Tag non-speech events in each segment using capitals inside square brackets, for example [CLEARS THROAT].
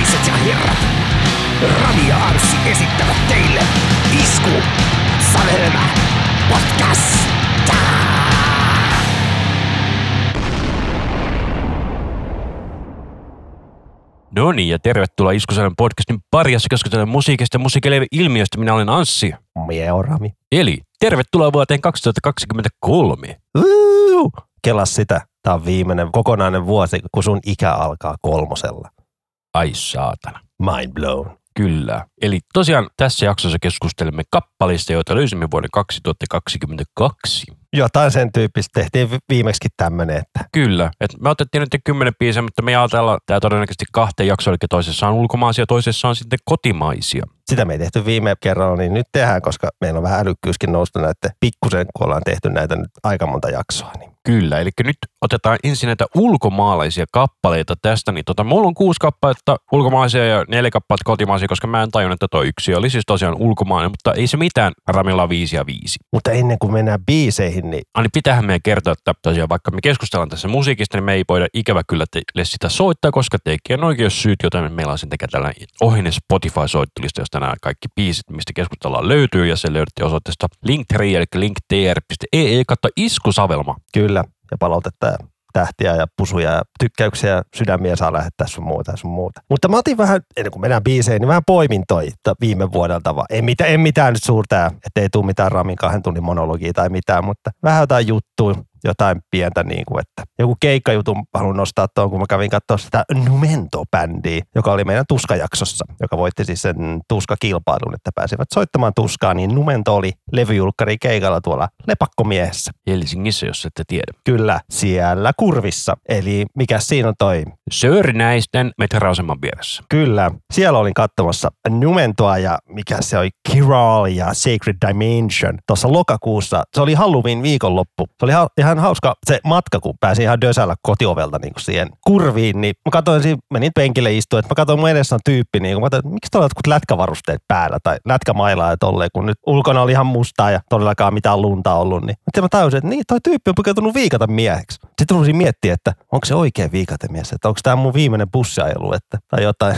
naiset ja herrat, Rami ja Anssi esittävät teille Isku Savelma Podcast. No niin, ja tervetuloa Iskusarjan podcastin pari, jossa keskustellaan musiikista ja musiikille ilmiöistä. Minä olen Anssi. Mie on Rami. Eli tervetuloa vuoteen 2023. Uu, Kela sitä. Tämä on viimeinen kokonainen vuosi, kun sun ikä alkaa kolmosella. Ai saatana. Mind blown. Kyllä. Eli tosiaan tässä jaksossa keskustelemme kappaleista, joita löysimme vuoden 2022. Jotain sen tyyppistä tehtiin vi- viimeksi tämmöinen, että Kyllä. Et me otettiin nyt kymmenen biisiä, mutta me jaotellaan tämä todennäköisesti kahteen jaksoon, eli toisessa on ulkomaisia ja toisessa on sitten kotimaisia. Sitä me ei tehty viime kerralla, niin nyt tehdään, koska meillä on vähän älykkyyskin noustu näitä pikkusen, kun ollaan tehty näitä nyt aika monta jaksoa. Niin. Kyllä, eli nyt otetaan ensin näitä ulkomaalaisia kappaleita tästä. Niin tota, mulla on kuusi kappaletta ulkomaalaisia ja neljä kappaletta kotimaisia, koska mä en tajunnut, että toi yksi oli siis tosiaan ulkomainen, mutta ei se mitään, Ramilla on viisi ja viisi. Mutta ennen kuin mennään biiseihin, niin Ani pitäähän meidän kertoa, että tosiaan vaikka me keskustellaan tässä musiikista, niin me ei voida ikävä kyllä teille sitä soittaa, koska tekijän oikeussyyt, joten meillä on sen takia tällainen ohine Spotify-soittolista, josta nämä kaikki biisit, mistä keskustellaan löytyy, ja se löydätte osoitteesta linktree, eli linktr.ee, katso iskusavelma. kyllä, ja palautetta ja tähtiä ja pusuja ja tykkäyksiä ja sydämiä saa lähettää sun muuta ja sun muuta. Mutta mä otin vähän, ennen kuin mennään biiseihin, niin vähän poimin toi to- viime vuodelta vaan. Ei mitään, en mitään nyt suurta, että ei tule mitään Ramin kahden tunnin monologia tai mitään, mutta vähän jotain juttua, jotain pientä niin kuin, että joku keikkajutun haluan nostaa tuon, kun mä kävin katsoa sitä Numento-bändiä, joka oli meidän tuskajaksossa, joka voitti siis sen tuskakilpailun, että pääsivät soittamaan tuskaa, niin Numento oli levyjulkkari keikalla tuolla Lepakkomiehessä. Helsingissä, jos ette tiedä. Kyllä, siellä kurvissa. Eli mikä siinä on toi? Sörnäisten metroaseman vieressä. Kyllä, siellä olin katsomassa Numentoa ja mikä se oli, Kiral ja Sacred Dimension tuossa lokakuussa. Se oli Halloween viikonloppu. Se oli ha- ihan hauska se matka, kun pääsi ihan dösällä kotiovelta niin kuin siihen kurviin. Niin mä katsoin siinä, menin penkille istuin, että mä katsoin mun edessä on tyyppi, niin kun mä katsoin, miksi tuolla jotkut lätkävarusteet päällä tai lätkämailaa ja tolleen, kun nyt ulkona oli ihan mustaa ja todellakaan mitään lunta ollut. Niin sitten mä tajusin, että niin, toi tyyppi on pukeutunut viikata mieheksi. Sitten rupesin miettiä, että onko se oikea viikatemies, että onko tämä mun viimeinen bussiajelu, että, tai jotain.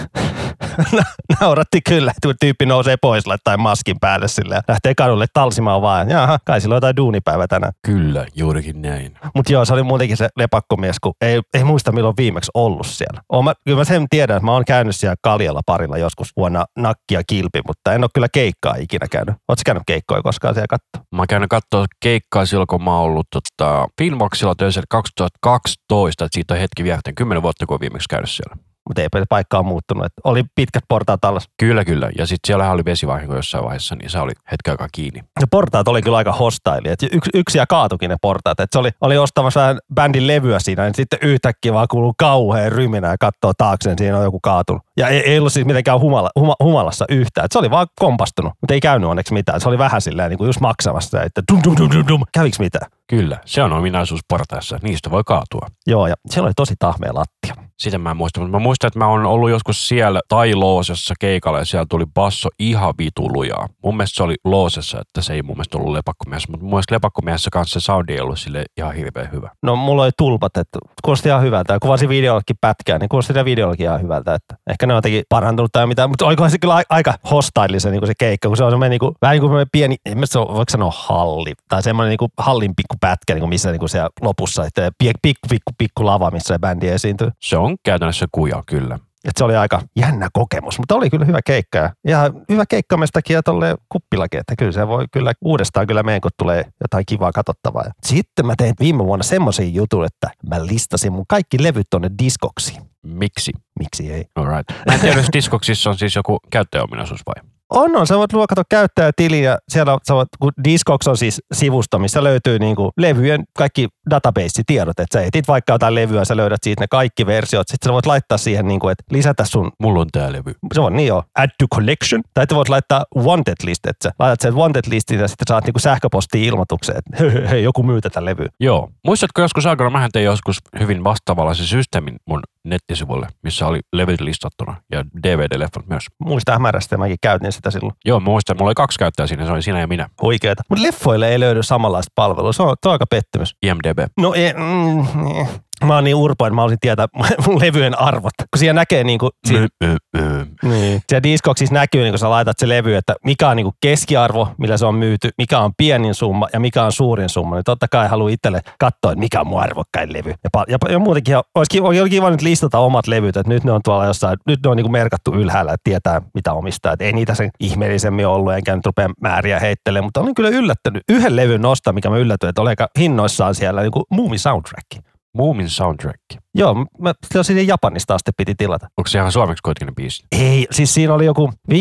[LAUGHS] Nauratti kyllä, että tyyppi nousee pois, laittaa maskin päälle sille ja lähtee kadulle talsimaan vaan. Jaha, kai sillä on jotain duunipäivä tänään. Kyllä, juurikin näin. Mutta joo, se oli muutenkin se lepakkomies, kun ei, ei muista milloin viimeksi ollut siellä. Oon mä, kyllä mä sen tiedän, että mä oon käynyt siellä Kaljalla parilla joskus vuonna nakkia kilpi, mutta en ole kyllä keikkaa ikinä käynyt. Ootko käynyt keikkoja koskaan siellä katsoa? Mä oon käynyt katsoa keikkaa silloin, kun mä oon ollut tota, Filmoxilla töissä 2012, että siitä on hetki viehtään 10 vuotta, kun oon viimeksi käynyt siellä. Mutta eipä paikka on muuttunut. Et oli pitkät portaat alas. Kyllä, kyllä. Ja sitten siellä oli vesivahinko jossain vaiheessa, niin se oli hetken aikaa kiinni. Ne portaat oli kyllä aika hostaili. Et yksi, yksi ja kaatukin ne portaat. Et se oli, oli ostamassa vähän bändin levyä siinä, niin sitten yhtäkkiä vaan kuuluu kauhean ryminä ja katsoo taakseen, siinä on joku kaatunut. Ja ei, ei ollut siis mitenkään humala, huma, humalassa yhtään. Et se oli vaan kompastunut, mutta ei käynyt onneksi mitään. Se oli vähän silleen niin kuin just maksamassa, että dum dum dum dum dum. Käviks mitään? Kyllä, se on ominaisuus portaissa. Niistä voi kaatua. Joo, ja siellä oli tosi tahmea lattia. Sitä mä en muista, mutta mä muistan, että mä oon ollut joskus siellä tai Loosessa keikalla ja siellä tuli basso ihan vitulujaa. Mun mielestä se oli Loosessa, että se ei mun mielestä ollut lepakkomiehessä, mutta mun mielestä lepakkomiehessä kanssa se soundi ei ollut sille ihan hirveän hyvä. No mulla oli tulpat, että kuulosti ihan hyvältä. Ja kuvasin videollakin pätkää, niin kuulosti sitä videollakin ihan hyvältä. Että ehkä ne on jotenkin parantunut tai mitään, mutta olikohan se kyllä aika hostile se, niin se keikka, kun se on semmoinen niin kuin, vähän niin kuin pieni, en mä se ole, voiko sanoa halli, tai semmoinen niin kuin hallin pikku pätkä, niin kuin missä niin kuin siellä lopussa, että pikku, pikku, pikku lava, missä se bändi esiintyy. Se on käytännössä kuja, kyllä. Et se oli aika jännä kokemus, mutta oli kyllä hyvä keikka. Ja ihan hyvä keikka myös takia tolle kuppilakin, että kyllä se voi kyllä uudestaan kyllä meidän, kun tulee jotain kivaa katsottavaa. Sitten mä tein viime vuonna semmoisen jutun, että mä listasin mun kaikki levyt tonne diskoksiin. Miksi? Miksi ei? Alright. Mä en tiedä, jos Discogsissa on siis joku käyttäjäominaisuus vai? On, on. Sä voit luokata käyttäjätili ja siellä sä voit, kun Discogs on siis sivusto, missä löytyy niinku levyjen kaikki database-tiedot. Että sä etit vaikka jotain levyä, sä löydät siitä ne kaikki versiot. Sitten sä voit laittaa siihen, niinku, että lisätä sun Mulla on tää levy. se on niin joo, add to collection, tai että voit laittaa wanted list, että sä laitat sen wanted listin ja sitten saat niinku sähköpostiin ilmoituksen, että hei, hei, hei, joku myy tätä levyä. Joo. Muistatko joskus aikana, mähän tein joskus hyvin vastaavallaisen systeemin mun nettisivulle, missä oli levyt listattuna ja DVD-leffat myös. Muista hämärästi, mäkin käytin sitä silloin Joo, muistan, mulla oli kaksi käyttäjää siinä, se oli sinä ja minä. oikeeta. Mutta leffoille ei löydy samanlaista palvelua, se on, se on aika pettymys. IMDB. No ei, mm, eh. Mä oon niin urpo, että mä olisin tietää [LAUGHS] mun levyjen arvot. Kun siellä näkee niin kuin, siinä, Mö, mö, mö. niin. siellä Discogsissa näkyy, niin kun sä laitat se levy, että mikä on niin kuin keskiarvo, millä se on myyty, mikä on pienin summa ja mikä on suurin summa. Niin totta kai haluan itselle katsoa, että mikä on mun arvokkain levy. Ja, ja, ja muutenkin olisi kiva, nyt listata omat levyt, että nyt ne on tuolla jossain, nyt ne on niin kuin merkattu ylhäällä, että tietää mitä omistaa. Että ei niitä sen ihmeellisemmin ollut, enkä nyt rupea määriä heittelemään, mutta olin kyllä yllättänyt. Yhden levyn nosta, mikä mä yllätyin, että aika hinnoissaan siellä niin kuin soundtrack. Moomin soundtrack. Joo, mä, sinne Japanista asti piti tilata. Onko se ihan suomeksi kuitenkin ne biisi? Ei, siis siinä oli joku 15-16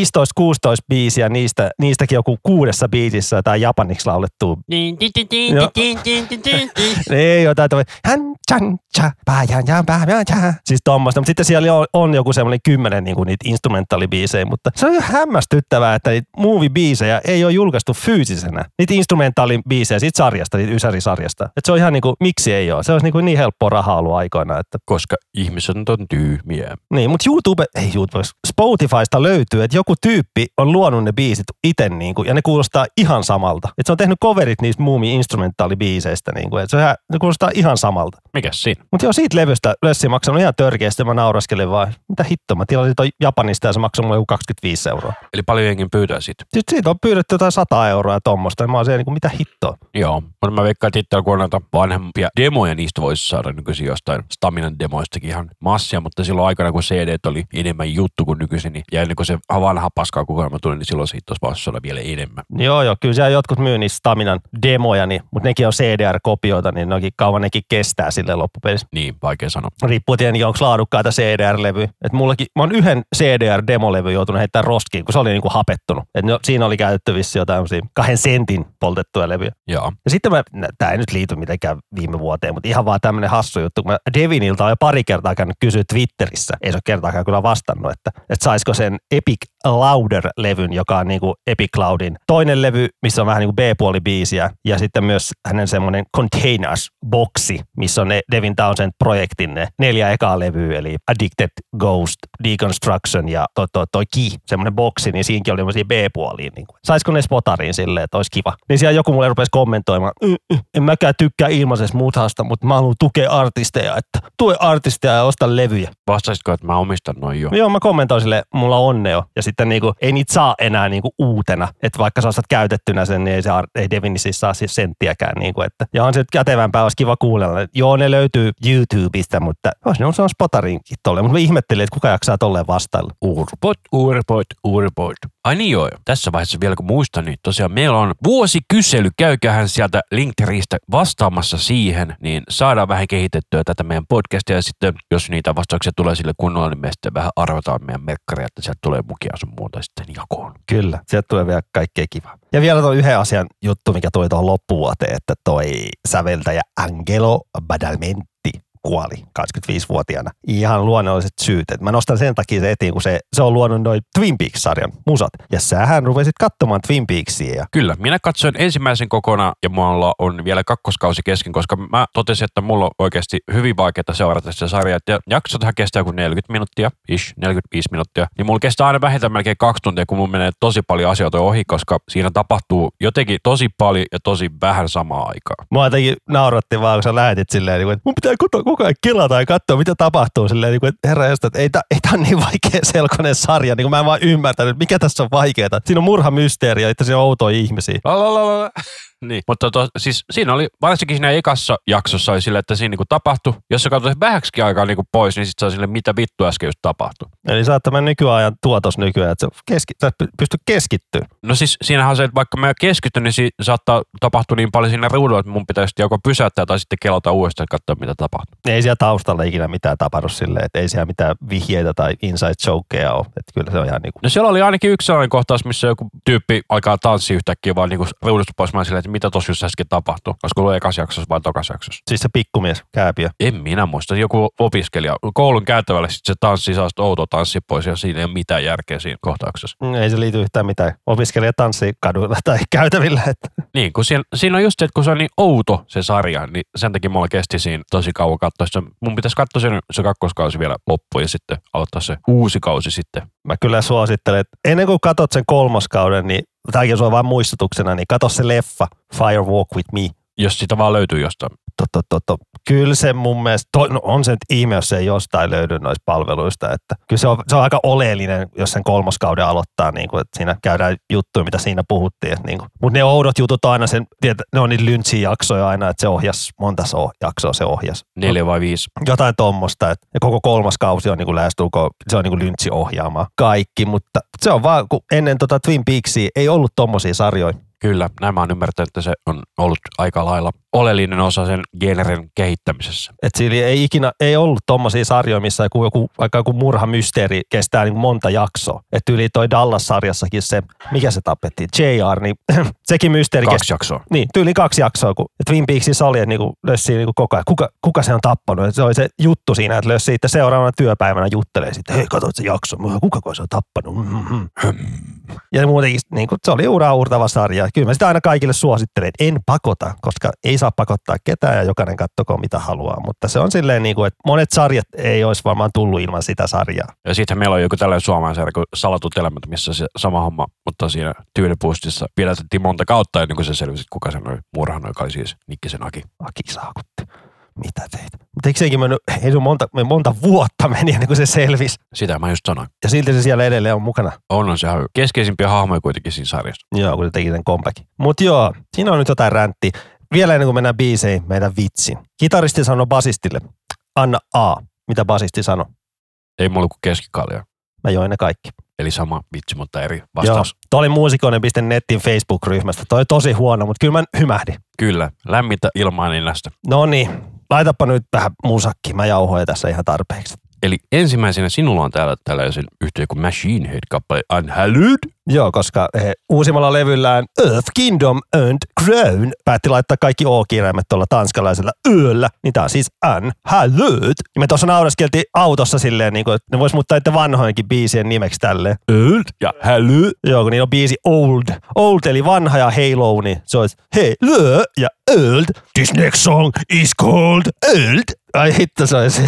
biisiä, niistä, niistäkin joku kuudessa biisissä jotain japaniksi laulettua. Joo. [LAUGHS] Ei jotain toi, hän chan cha, ja cha. Siis tommoista, mutta sitten siellä on, on joku semmoinen kymmenen niin niitä instrumentaalibiisejä, mutta se on jo hämmästyttävää, että niitä movie-biisejä ei ole julkaistu fyysisenä. Niitä instrumentaalibiisejä siitä sarjasta, siitä Ysäri-sarjasta. Et se on ihan niin kuin, miksi ei ole? Se olisi niin, kuin niin helppoa rahaa ollut aikoina, että Koska ihmiset on tyhmiä. niin, mutta YouTube, ei YouTube, Spotifysta löytyy, että joku tyyppi on luonut ne biisit itse niin kuin, ja ne kuulostaa ihan samalta. Että se on tehnyt coverit niistä muumi instrumentaalibiiseistä, niin kuin, että se, on ihan, ne kuulostaa ihan samalta. Mikäs siinä? Mutta joo, siitä levystä Lössi maksanut ihan törkeästi, mä nauraskelin vaan, mitä hittoa, mä tilasin toi Japanista ja se maksoi mulle joku 25 euroa. Eli paljon jenkin pyytää siitä. Sitten siitä on pyydetty jotain 100 euroa ja tommosta, ja mä oon siellä niin kuin, mitä hittoa. Joo, mutta mä veikkaan, että itsellä kun on näitä vanhempia demoja, niistä voisi saada nykyisin jostain Staminan demoistakin ihan massia, mutta silloin aikana, kun CD oli enemmän juttu kuin nykyisin, niin, ja ennen kuin se vanha paskaa kokoelma tuli, niin silloin siitä olisi olla vielä enemmän. Joo, joo, kyllä siellä jotkut myy niistä Staminan demoja, niin, mutta nekin on CDR-kopioita, niin nekin kauan nekin kestää sille loppupelissä. Niin, vaikea sanoa. Riippuu tietenkin, onko laadukkaita CDR-levy. Et mullakin, mä oon yhden CDR-demolevy joutunut heittämään roskiin, kun se oli niinku hapettunut. Et no, siinä oli käytetty vissi jotain kahden sentin poltettuja levyjä. Joo. Ja sitten mä, tämä ei nyt liity mitenkään viime vuoteen, mutta ihan vaan tämmöinen hassu juttu. Kun mä Devinilta on jo pari kertaa käynyt kysyä Twitterissä, ei se ole kertaakaan kyllä vastannut, että, että saisiko sen Epic Louder-levyn, joka on niinku Epic Cloudin toinen levy, missä on vähän niinku B-puoli biisiä, ja sitten myös hänen semmoinen Containers-boksi, missä on ne Devin Townsend projektin ne neljä ekaa levyä, eli Addicted, Ghost, Deconstruction ja toi, toi, toi Key, semmoinen boksi, niin siinäkin oli semmoisia B-puolia. Niin kuin. Saisiko ne spotariin silleen, että olisi kiva. Niin siellä joku mulle rupesi kommentoimaan, "Y, y, en mäkään tykkää ilmaisesta muthasta, mutta mä haluan tukea artisteja, että tue artisteja ja osta levyjä. Vastaisitko, että mä omistan noin jo? Joo, mä kommentoin sille, mulla on onneo. Ja sitten niinku, ei niitä saa enää niinku uutena. Että vaikka sä ostat käytettynä sen, niin ei, se, ei Devin siis saa siis senttiäkään. Niinku, että, ja on se kätevämpää, olisi kiva kuunnella. Joo, ne löytyy YouTubesta, mutta olisi ne on spotariinkin tolleen. Mutta mä ihmettelin, että kuka jaksaa tolleen vastailla. Urpot, urpot, urpot. Ai niin joo, tässä vaiheessa vielä kun muistan, niin tosiaan meillä on vuosikysely. Käykähän sieltä Linktristä vastaamassa siihen, niin saadaan vähän kehitettyä tätä meidän podcastia. Ja sitten jos niitä vastauksia tulee sille kunnolla, niin me sitten vähän arvotaan meidän merkkaria, että sieltä tulee mukia sun muuta sitten jakoon. Kyllä, sieltä tulee vielä kaikkea kivaa. Ja vielä tuo yhden asian juttu, mikä tuli tuohon loppuvuoteen, että toi säveltäjä Angelo Badalmenti kuoli 25-vuotiaana. Ihan luonnolliset syyt. Et mä nostan sen takia se etiin, kun se, se on luonut noin Twin Peaks-sarjan musat. Ja sähän rupesit katsomaan Twin Peaksia. Ja Kyllä, minä katsoin ensimmäisen kokona ja mulla on vielä kakkoskausi kesken, koska mä totesin, että mulla on oikeasti hyvin vaikeaa seurata sitä sarjaa. Ja jaksothan kestää kuin 40 minuuttia, ish, 45 minuuttia. Niin mulla kestää aina vähintään melkein kaksi tuntia, kun mun menee tosi paljon asioita ohi, koska siinä tapahtuu jotenkin tosi paljon ja tosi vähän samaa aikaa. Mua jotenkin nauratti vaan, kun sä lähetit silleen, niin että mun pitää koko, koko ajan kelata ja katsoa, mitä tapahtuu. Silleen, niin kuin, että herra josta, että ei, ei tämä ole niin vaikea selkoinen sarja. Niin kuin mä en vaan ymmärtänyt, mikä tässä on vaikeaa. Siinä on murhamysteeri ja että siinä on outoja ihmisiä. Lalalala. Niin. Mutta to, siis siinä oli, varsinkin siinä ekassa jaksossa oli sille, että siinä niinku tapahtui, jos sä katsot vähäksikin aikaa niinku pois, niin sitten se on sille, mitä vittu äsken just tapahtui. Eli sä oot tämän nykyajan tuotos nykyään, että sä, keski, sä pysty keskittyä. No siis siinähän on se, että vaikka mä keskityn, niin si- saattaa tapahtua niin paljon siinä ruudulla, että mun pitäisi joko pysäyttää tai sitten kelata uudestaan ja katsoa, mitä tapahtuu. Ei siellä taustalla ikinä mitään tapahdu silleen, että ei siellä mitään vihjeitä tai inside jokeja ole. Että kyllä se on ihan niin kuin, No siellä oli ainakin yksi sellainen kohtaus, missä joku tyyppi alkaa tanssia yhtäkkiä vaan niinku ruudusta pois. Mä silleen, että mitä tossa just äsken tapahtui. Olisiko ollut ekas jaksossa vai tokas jaksossa? siis se pikkumies, kääpiö. En minä muista. Joku opiskelija koulun käytävällä sitten se tanssi saa sitä outoa tanssia pois ja siinä ei ole mitään järkeä siinä kohtauksessa. Mm, Ei se liity yhtään mitään. Opiskelija tanssii kaduilla tai käytävillä. Että. Niin, kun siinä, siinä on just se, että kun se on niin outo se sarja, niin sen takia mulla kesti siinä tosi kauan katsoa sitä. Mun pitäisi katsoa sen, se kakkoskausi vielä loppuun ja sitten aloittaa se uusi kausi sitten. Mä kyllä suosittelen, että ennen kuin katot sen kolmoskauden, niin tämäkin on vain muistutuksena, niin kato se leffa Fire Walk With Me. Jos sitä vaan löytyy jostain. To, to, to, to. Kyllä se mun mielestä, to, no on se nyt ihme, jos se ei jostain löydy noista palveluista. Että kyllä se on, se on aika oleellinen, jos sen kolmoskauden aloittaa, niin kuin, että siinä käydään juttuja, mitä siinä puhuttiin. Että, niin kuin. Mutta ne oudot jutut aina, sen, tiedät, ne on niitä lynchiä jaksoja aina, että se ohjas, monta se jaksoa se ohjas. Neljä vai viisi. Jotain tommosta, että ja koko kolmas kausi on niin kuin lähestulkoon, se on niin kuin lyntsi ohjaamaan kaikki, mutta se on vaan, kun ennen tota Twin Peaksia ei ollut tommosia sarjoja. Kyllä, nämä on ymmärtänyt, että se on ollut aika lailla oleellinen osa sen genren kehittämisessä. Et siinä ei ikinä ei ollut tommosia sarjoja, missä joku, joku, vaikka joku murhamysteeri kestää niin monta jaksoa. Että yli toi Dallas-sarjassakin se, mikä se tapettiin, JR, niin [CLEARS THROAT] sekin mysteeri Kaksi kestää. jaksoa. Niin, tyyli kaksi jaksoa, kun Twin Peaksissa oli, että niinku lössi niinku koko ajan, kuka, kuka se on tappanut. Et se oli se juttu siinä, että lössi sitten seuraavana työpäivänä juttelee sitten, hei katsoit se jakso, kuka se on tappanut. Mm-hmm. Ja muutenkin niin kuin, se oli uraa uurtava sarja. Kyllä mä sitä aina kaikille suosittelen, että en pakota, koska ei saa pakottaa ketään ja jokainen katsoko mitä haluaa. Mutta se on silleen, niin kuin, että monet sarjat ei olisi varmaan tullut ilman sitä sarjaa. Ja sitten meillä on joku tällainen suomalainen sarja kuin Salatut elämät, missä se sama homma, mutta siinä tyylipuustissa pidätettiin monta kautta ennen kuin se selvisi, kuka sen oli murhannut, joka oli siis Nikkisen Aki. Aki saakutti. Mitä teit? Mutta eikö sekin mennyt, ei se monta, monta vuotta meni ennen kuin se selvisi. Sitä mä just sanoin. Ja silti se siellä edelleen on mukana. On, on se keskeisimpiä hahmoja kuitenkin siinä sarjassa. Joo, kun se teki sen comebackin. Mutta joo, siinä on nyt jotain ränttiä. Vielä ennen kuin mennään biiseihin, meidän vitsin. Kitaristi sanoi basistille, anna A. Mitä basisti sanoi? Ei mulla kuin keskikalja. Mä join ne kaikki. Eli sama vitsi, mutta eri vastaus. Joo. Toi oli muusikoinen.netin Facebook-ryhmästä. Toi oli tosi huono, mutta kyllä mä hymähdin. Kyllä, lämmintä ilmaa nenästä. No niin, laitapa nyt vähän musakki. Mä jauhoin tässä ihan tarpeeksi. Eli ensimmäisenä sinulla on täällä tällaisen yhtiö kuin Machine Head-kappale Unhallowed. Joo, koska he uusimmalla levyllään Earth Kingdom and Crown päätti laittaa kaikki O-kirjaimet tuolla tanskalaisella ööllä, niin tää on siis Unhallowed. Ja me tuossa nauraskeltiin autossa silleen, niin kuin, että ne vois muuttaa itse vanhoinkin biisien nimeksi tälleen. Old ja Hallowed. Joo, kun niillä on biisi Old. Old eli vanha ja Halo, niin se olisi Hello ja Old. This next song is called Old. Ai hitto, se olisi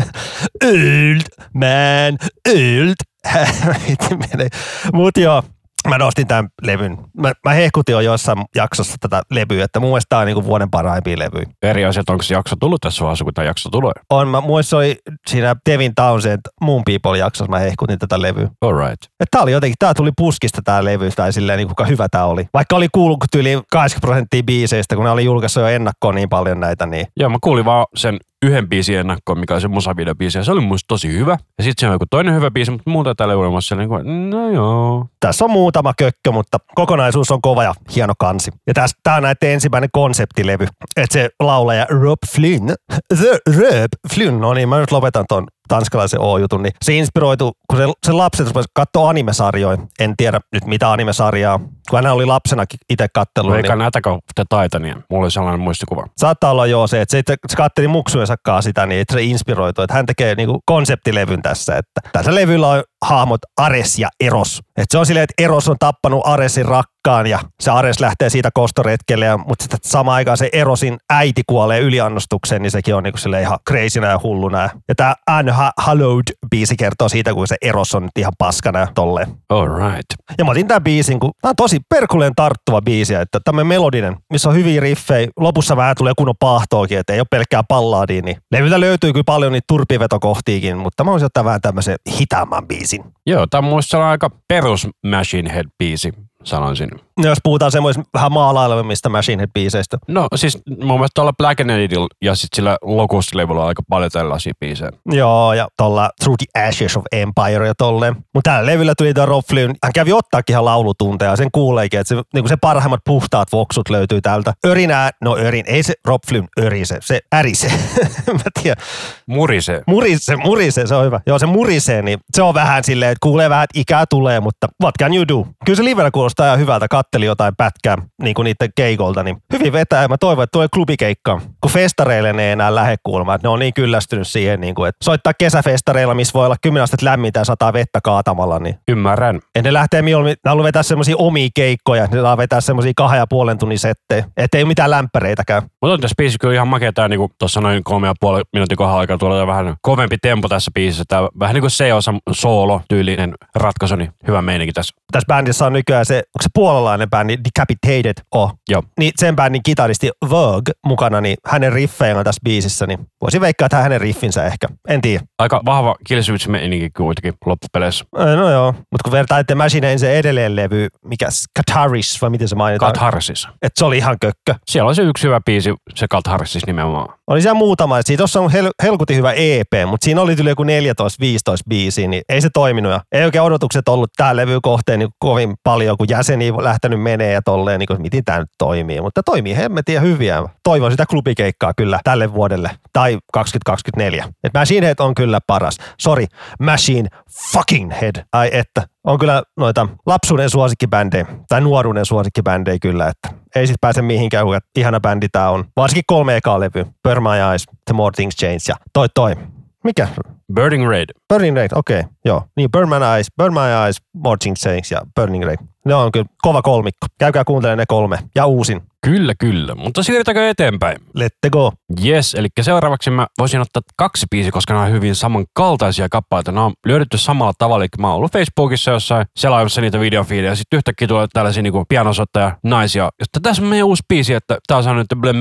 [LAUGHS] Old man, Old. [LAUGHS] Hitti menee. Mut joo, mä nostin tämän levyn. Mä, mä hehkutin jo jossain jaksossa tätä levyä, että mun mielestä tää on niinku vuoden parhaimpia levyjä. Eri asiat, onko se jakso tullut tässä vaiheessa, kun tämä jakso tulee? On, mä muissa oli siinä Devin Townsend Moon People jaksossa, mä hehkutin tätä levyä. All right. Tää oli jotenkin, tää tuli puskista tää levy, tai silleen niin kuinka hyvä tää oli. Vaikka oli kuullut yli 80 prosenttia biiseistä, kun ne oli julkaissut jo ennakkoon niin paljon näitä, niin Joo, mä kuulin vaan sen yhden biisin ennakkoon, mikä oli se musavideobiisi, ja se oli musta tosi hyvä. Ja sitten se on joku toinen hyvä biisi, mutta muuta täällä olemassa niin kuin, no joo. tässä on muutama kökkö, mutta kokonaisuus on kova ja hieno kansi. Ja tässä, tää on näiden ensimmäinen konseptilevy, että se laulaja Rob Flynn, The Rob Flynn, no niin, mä nyt lopetan ton tanskalaisen O-jutun, niin se inspiroitu, kun se, se lapset rupesi katsoa animesarjoja, en tiedä nyt mitä animesarjaa, kun hän oli lapsenakin itse kattellut, No niin eikä näitäkö te Titania. Mulla oli sellainen muistikuva. Saattaa olla joo se, että se, itse, se katteli muksujensa kanssa sitä, niin että se inspiroitu, että hän tekee niinku konseptilevyn tässä, että tässä levyllä on hahmot Ares ja Eros. Että se on silleen, että Eros on tappanut Aresin rakkaan ja se Ares lähtee siitä kostoretkelle, ja, mutta sitten samaan aikaan se Erosin äiti kuolee yliannostukseen, niin sekin on niinku silleen ihan crazynä ja hulluna. Ja tämä Unhallowed biisi kertoo siitä, kun se Eros on nyt ihan paskana ja tolleen. All right. Ja mä otin tämän biisin, kun tämä on tosi perkuleen tarttuva biisi, että tämmöinen melodinen, missä on hyviä riffejä. Lopussa vähän tulee kunnon pahtoakin, että ei ole pelkkää palladia, niin levyltä löytyy kyllä paljon niitä turpivetokohtiikin, mutta mä voisin ottaa vähän tämmöisen hitaamman biisin. Joo, tämä on aika perus Machine Head-biisi, sanoisin. No, Jos puhutaan semmoisista vähän maalailevemmista Machine Head-biiseistä. No siis mun mielestä tuolla Black and Edil ja sitten sillä Locust-levyllä on aika paljon tällaisia biisejä. Joo, ja tuolla Through the Ashes of Empire ja tolleen. Mutta tällä levyllä tuli tämä Rob Flynn. Hän kävi ottaakin ihan laulutunteja ja sen kuuleekin, että se, niin se parhaimmat puhtaat voksut löytyy täältä. Örinää, no örin, ei se Rob Flynn örise, se ärise. [LAUGHS] Mä tiedän. Murise. Murise, murise, se on hyvä. Joo, se murisee, niin se on vähän silleen, että kuulee vähän, että ikää tulee, mutta what can you do? Kyllä se livellä kuulostaa ihan hyvältä. Katteli jotain pätkää niin kuin niiden keikolta, niin hyvin vetää. Ja mä toivon, että tulee klubikeikka, kun festareille ne ei enää lähde kuulemaan. Että ne on niin kyllästynyt siihen, niin kuin, että soittaa kesäfestareilla, missä voi olla 10 astetta lämmintä ja sataa vettä kaatamalla, niin Ymmärrän. ja ne lähtee mieluummin, ne haluaa vetää semmoisia omia keikkoja, ne saa vetää semmoisia kahden ja puolen tunnin settejä. Että ei ole mitään lämpäreitäkään. Mutta on tässä biisissä kyllä ihan makea tää niinku tuossa noin kolme ja puoli minuutin kohdalla aikaa tuolla vähän kovempi tempo tässä biisissä. Tää vähän niin kuin se osa soolo tyylinen ratkaisu, niin hyvä meininki tässä. Tässä bändissä on nykyään se onko se puolalainen bändi Decapitated oh. Joo. Niin sen bändin kitaristi Vogue mukana, niin hänen riffejä on tässä biisissä, niin voisin veikkaa, että hänen riffinsä ehkä. En tiedä. Aika vahva kilsivitsmeininki kuitenkin loppupeleissä. No joo, mutta kun vertaa The Machinein se edelleen levy, mikä Kataris vai miten se mainitaan, Katharsis. että se oli ihan kökkö. Siellä on se yksi hyvä biisi, se Katharsis nimenomaan. Oli siellä muutama, siitä tuossa on hel- helkutin hyvä EP, mutta siinä oli yli joku 14-15 biisiä, niin ei se toiminut. Ja ei oikein odotukset ollut tähän levyn kohteen niin kovin paljon, kun jäseniä lähtenyt menee ja tolleen, niin kuin, miten tämä nyt toimii. Mutta toimii hemmetin ja hyviä. Toivon sitä klubikeikkaa kyllä tälle vuodelle tai 2024. Et Machine Head on kyllä paras. Sorry, Machine fucking Head. Ai että. On kyllä noita lapsuuden suosikkibändejä tai nuoruuden suosikkibändejä kyllä, että ei sit pääse mihinkään, kun ihana bändi tää on. Varsinkin kolme ekaa levy. Burn My Eyes, The More Things Change ja toi toi. Mikä? Burning Raid. Burning Raid, okei, okay, joo. Niin Burn My Eyes, Burn My Eyes, More Things Change ja Burning Raid. Ne on kyllä kova kolmikko. Käykää kuuntelemaan ne kolme. Ja uusin. Kyllä, kyllä. Mutta siirrytäänkö eteenpäin? Let the go. Yes, eli seuraavaksi mä voisin ottaa kaksi biisiä, koska nämä on hyvin samankaltaisia kappaleita. Nämä on löydetty samalla tavalla, eli mä oon ollut Facebookissa jossain selaamassa niitä videofiidejä, ja sitten yhtäkkiä tulee tällaisia niin pianosoittaja naisia. Ja tässä on meidän uusi biisi, että tää on saanut, blö,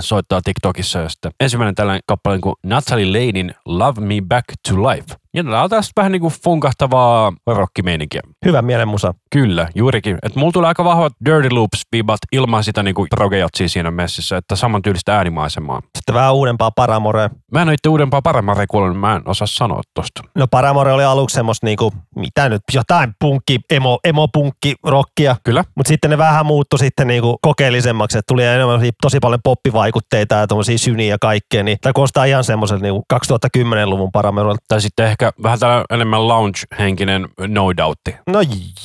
soittaa TikTokissa. Ja sitten ensimmäinen tällainen kappale kuin Natalie Lanein Love Me Back to Life. Ja tää on tästä vähän niin kuin funkahtavaa rockimeininkiä. Hyvä mielenmusa. Kyllä, juurikin. Että mulla tulee aika vahvat Dirty Loops-vibat ilman sitä niinku progejotsia siinä messissä, että saman tyylistä äänimaisemaa. Sitten vähän uudempaa Paramorea. Mä en ole itse uudempaa paremmin kuullut, niin mä en osaa sanoa tosta. No Paramore oli aluksi semmoista niinku, mitä nyt, jotain punkki, emo, emo-punkki rockia. Kyllä. Mutta sitten ne vähän muuttui sitten niinku kokeellisemmaksi, että tuli enemmän tosi paljon poppivaikutteita ja tuommoisia syniä ja kaikkea. Niin tämä kuulostaa ihan semmoiselta niinku 2010-luvun Paramorelta. Tai sitten ehkä vähän tällä enemmän lounge-henkinen no doubtti. No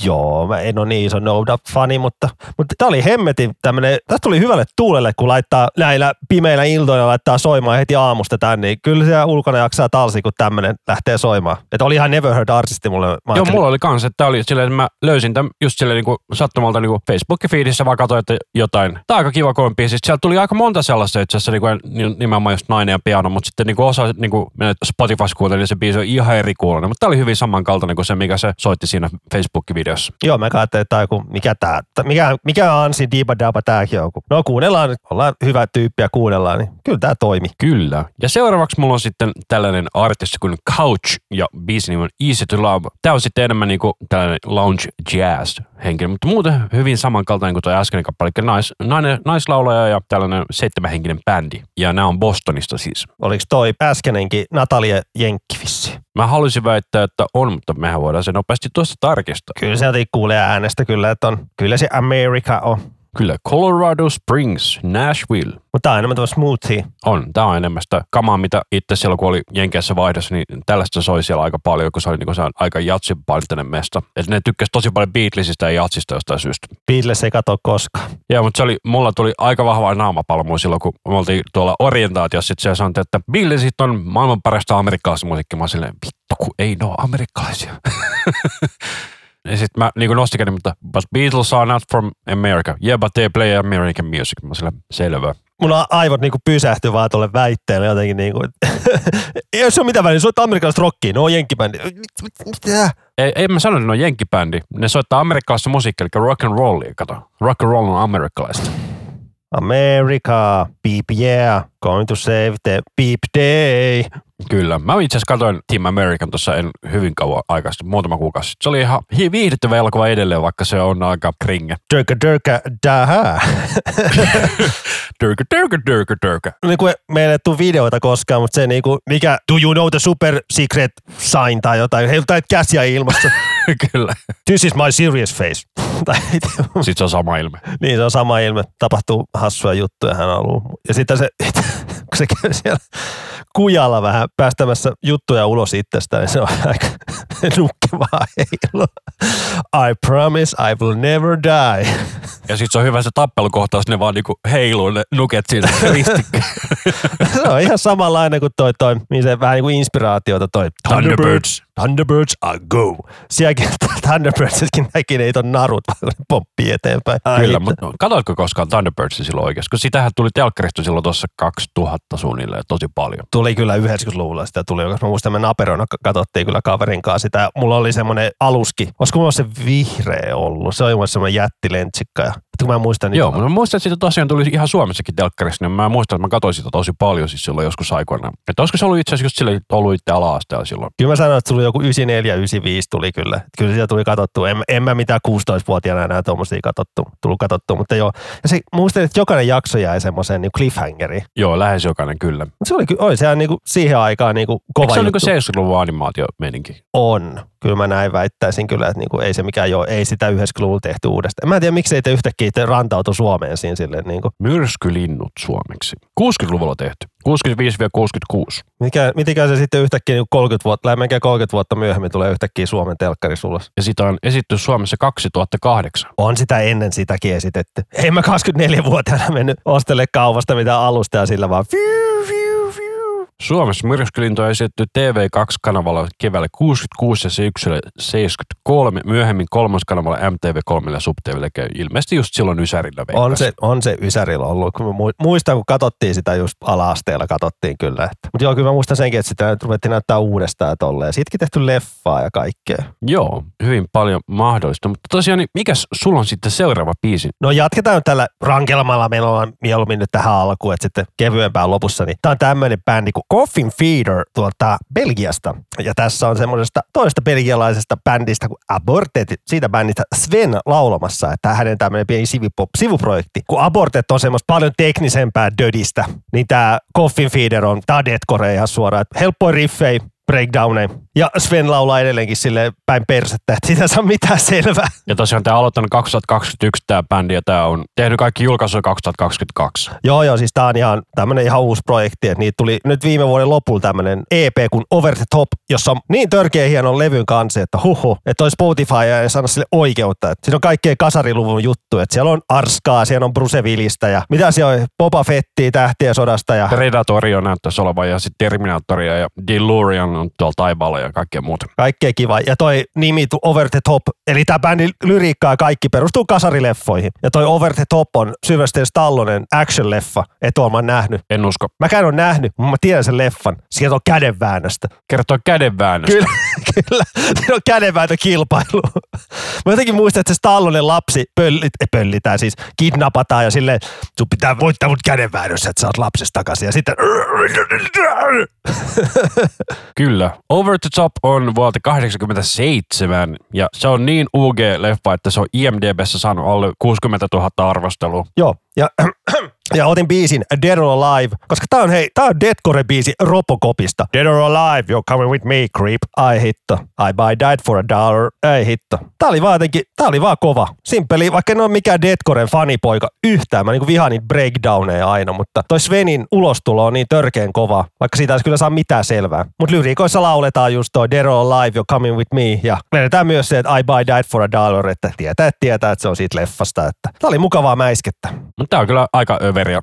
joo, mä en ole niin iso No Doubt-fani, mutta, mutta tämä oli hemmetin tämmönen, tästä tuli hyvälle tuulelle, kun laittaa näillä pimeillä iltoilla laittaa soimaan heti aamusta tän, niin kyllä se ulkona jaksaa talsi, kun tämmönen lähtee soimaan. Että oli ihan Never Heard artisti mulle. Mä Joo, mulla oli kans, että tää oli silleen, että mä löysin tämän just silleen niinku sattumalta niinku Facebook-feedissä vaan katsoin, että jotain. Tää on aika kiva kolme biisiä. Sieltä tuli aika monta sellaista itse asiassa, niinku, ni- nimenomaan just nainen ja piano, mutta sitten niinku osa niinku, menet Spotifys kuuntelin, niin se biisi on ihan eri kuulonen. Mutta tää oli hyvin samankaltainen kuin se, mikä se soitti siinä Facebook-videossa. Joo, mä katsoin, että joku, mikä tää, t- mikä, mikä on Ansi Diba Daba tääkin on. No kuunnellaan, ollaan hyvä tyyppi ja kuunnellaan, niin kyllä tää toimi. Kyllä. Ja seuraavaksi mulla on sitten tällainen artisti kuin Couch ja biisin nimi on Easy to Love. Tää on sitten enemmän niinku tällainen lounge jazz henkilö, mutta muuten hyvin samankaltainen kuin tuo äskeinen kappale. Eli Nais, nainen, naislaulaja ja tällainen seitsemänhenkinen bändi. Ja nämä on Bostonista siis. Oliko toi äskenenkin Natalia Jenkkivissi? Mä haluaisin väittää, että on, mutta mehän voidaan se nopeasti tuosta tarkistaa. Kyllä se kuulee äänestä kyllä, että on, kyllä se America on. Kyllä, Colorado Springs, Nashville. Mutta tää on enemmän tuo smoothie. On, tämä on enemmän sitä kamaa, mitä itse silloin, kun oli Jenkeissä vaihdossa, niin tällaista soi siellä aika paljon, kun se oli niin se on aika jatsipainotteinen mesta. Et ne tykkäsi tosi paljon Beatlesista ja jatsista jostain syystä. Beatles ei katso koskaan. Joo, mutta se oli, mulla tuli aika vahva naamapalmua silloin, kun me oltiin tuolla orientaatiossa. Sitten siellä sanottiin, että Beatlesit on maailman parasta amerikkalaista musiikkia. Mä silleen, vittu kun ei ne ole amerikkalaisia. [LAUGHS] ja sitten mä niin nostin käden, mutta but Beatles are not from America. Yeah, but they play American music. Mä silleen, selvä. Mun aivot niinku pysähtyi vaan tuolle väitteelle jotenkin niinku, [LAUGHS] ei se ole mitään väliä, se on amerikkalaista rockia, no on jenkkibändi. Mit- mit- Mitä? Ei, ei mä sano, että ne on jenkkibändi. Ne soittaa amerikkalaista musiikkia, eli rock and rollia, kato. Rock and roll on amerikkalaista. America, beep yeah, going to save the beep day. Kyllä. Mä itse asiassa katsoin Team American tuossa en hyvin kauan aikaa sitten, muutama kuukausi sitten. Se oli ihan viihdyttävä elokuva edelleen, vaikka se on aika kringe. Dörkä, [LAUGHS] dörkä, daha. Dörkä, dörkä, dörkä, dörkä. niinku meillä ei tule videoita koskaan, mutta se niinku, mikä do you know the super secret sign tai jotain, heiltä käsiä ilmassa. [LAUGHS] [LAUGHS] Kyllä. This is my serious face. [LAUGHS] Sitten se on sama ilme. niin se on sama ilme, tapahtuu hassuja juttuja hän haluaa. Ja sitten se, [LAUGHS] kun se käy siellä kujalla vähän päästämässä juttuja ulos itsestään, niin se on aika nukkevaa heilu. I promise I will never die. Ja sitten se on hyvä se tappelukohtaus, ne vaan niinku heiluu ne nuket siinä ristikkä. se on ihan samanlainen kuin toi, toi niin se vähän niin kuin inspiraatiota toi Thunderbirds. Thunderbirds are go. Sielläkin [LAUGHS] Thunderbirdsiskin näki ne on narut. mutta [LAUGHS] pomppii eteenpäin. Ai Kyllä, mutta katsoitko koskaan Thunderbirdsia silloin oikeasti? Kun sitähän tuli telkkarista silloin tuossa 2000 suunnilleen tosi paljon. tuli kyllä 90-luvulla sitä tuli, koska mä muistan, me Naperona katsottiin kyllä kaverin kanssa sitä. Mulla oli semmoinen aluski, olisiko mulla se vihreä ollut? Se oli semmoinen jättilentsikka. Ja, kun mä muistan, niin Joo, mutta mä muistan, että siitä tosiaan tuli ihan Suomessakin telkkarissa, niin mä muistan, että mä katsoin sitä tosi paljon siis silloin joskus aikoina. Että olisiko se ollut itse asiassa että ollut itse ala-asteella silloin. Kyllä mä sanoin, että sulla joku 94, 95 tuli kyllä. Kyllä sitä tuli katsottu. En, en mä mitään 16-vuotiaana enää tuommoisia katsottu, tullut katsottu, mutta joo. Ja se, muistan, että jokainen jakso jäi semmoiseen niin cliffhangeriin. Joo, lähes jokainen kyllä. Se oli, oli sehän niin kuin siihen aikaan niin kuin kova Eikö se ole juttu. niin 70-luvun animaatio meininki? On. Kyllä mä näin väittäisin kyllä, että niinku ei se mikään joo, ei sitä 90-luvulla tehty uudestaan. Mä en tiedä, miksi ei te yhtäkkiä te rantautu Suomeen siinä silleen niinku. Myrskylinnut suomeksi. 60-luvulla tehty. 65-66. Mikä, mitenkään se sitten yhtäkkiä niinku 30 vuotta, lämmenkään 30 vuotta myöhemmin tulee yhtäkkiä Suomen telkkarissa ulos. Ja sitä on esitty Suomessa 2008. On sitä ennen sitäkin esitetty. Ei mä 24-vuotiaana mennyt ostelle kaupasta mitään alusta ja sillä vaan fiu. Suomessa myrskylintu on esitetty TV2-kanavalla keväällä 66 ja syksyllä 73, myöhemmin kolmoskanavalla MTV3 ja SubTVllä käy ilmeisesti just silloin Ysärillä On veikkasin. se, on se Ysärillä ollut. Kun mä muistan, kun katsottiin sitä just ala-asteella, katsottiin kyllä. Mutta joo, kyllä mä muistan senkin, että sitä ruvettiin näyttää uudestaan tolleen. Siitäkin tehty leffaa ja kaikkea. Joo, hyvin paljon mahdollista. Mutta tosiaan, niin mikäs sulla on sitten seuraava biisi? No jatketaan nyt tällä rankelmalla menolla mieluummin nyt tähän alkuun, että sitten kevyempään lopussa. Niin tämä on tämmöinen bändi kuin Coffin Feeder tuolta Belgiasta. Ja tässä on semmoisesta toista belgialaisesta bändistä kuin Aborted, siitä bändistä Sven laulamassa, että hänen tämmöinen pieni sivupop, sivuprojekti. Kun Aborted on semmoista paljon teknisempää dödistä, niin tämä Coffin Feeder on, tää on ihan suoraan. Helppoja riffejä, breakdowneja. Ja Sven laulaa edelleenkin sille päin persettä, että siitä ei saa mitään selvää. Ja tosiaan tämä on aloittanut 2021 tämä bändi ja tämä on tehnyt kaikki julkaisuja 2022. Joo, joo, siis tää on ihan tämmönen ihan uusi projekti, että niitä tuli nyt viime vuoden lopulla tämmönen EP kuin Over the Top, jossa on niin törkeä hienon levyn kanssa, että huhu, että toi Spotify ei sano sille oikeutta. Että siinä on kaikkea kasariluvun juttu, että siellä on Arskaa, siellä on Bruce Willistä ja mitä siellä on, Boba Fettiä, Tähtien sodasta ja Predatorio näyttäisi olevan ja sitten Terminatoria ja Delurian on tuolla taivaalla ja kaikkea muuta. kaikkea kiva. Ja toi nimi Over the Top, eli tämä bändin lyriikka ja kaikki perustuu kasarileffoihin. Ja toi Over the Top on Sylvester Stallonen action-leffa, et oon mä nähnyt. En usko. Mäkään on nähnyt, mutta mä tiedän sen leffan. Sieltä on kädenväännöstä. Kertoo kädenväännöstä. Kyllä, [LAUGHS] kyllä. Siinä on kädenvääntökilpailu. Mä jotenkin muistan, että se Stallonen lapsi pöllit, ei pöllitään siis, kidnapataan ja silleen, sun pitää voittaa mut kädenväännössä, että sä oot lapsesta takaisin. Ja sitten [LAUGHS] [LAUGHS] Kyllä. Over the Top on vuodelta 87 ja se on niin UG-leffa, että se on IMDBssä saanut alle 60 000 arvostelua. Joo, ja, [CLEARS THROAT] ja otin biisin Dead or Alive, koska tää on, hei, tää on Deadcore-biisi Robocopista. Dead or Alive, you're coming with me, creep. Ai hitto, I buy died for a dollar. Ei hitto. Tää oli vaan jotenkin, tää oli vaan kova. Simpeli, vaikka en ole mikään Deadcoren fanipoika yhtään. Mä niinku vihaan niitä breakdowneja aina, mutta toi Svenin ulostulo on niin törkeen kova, vaikka siitä ei olisi kyllä saa mitään selvää. Mutta lyriikoissa lauletaan just toi Dead or Alive, you're coming with me. Ja vedetään myös se, että I buy died for a dollar, että tietää, että tietää, että se on siitä leffasta. Että tää oli mukavaa mäiskettä. Mutta tää on kyllä aika överiä.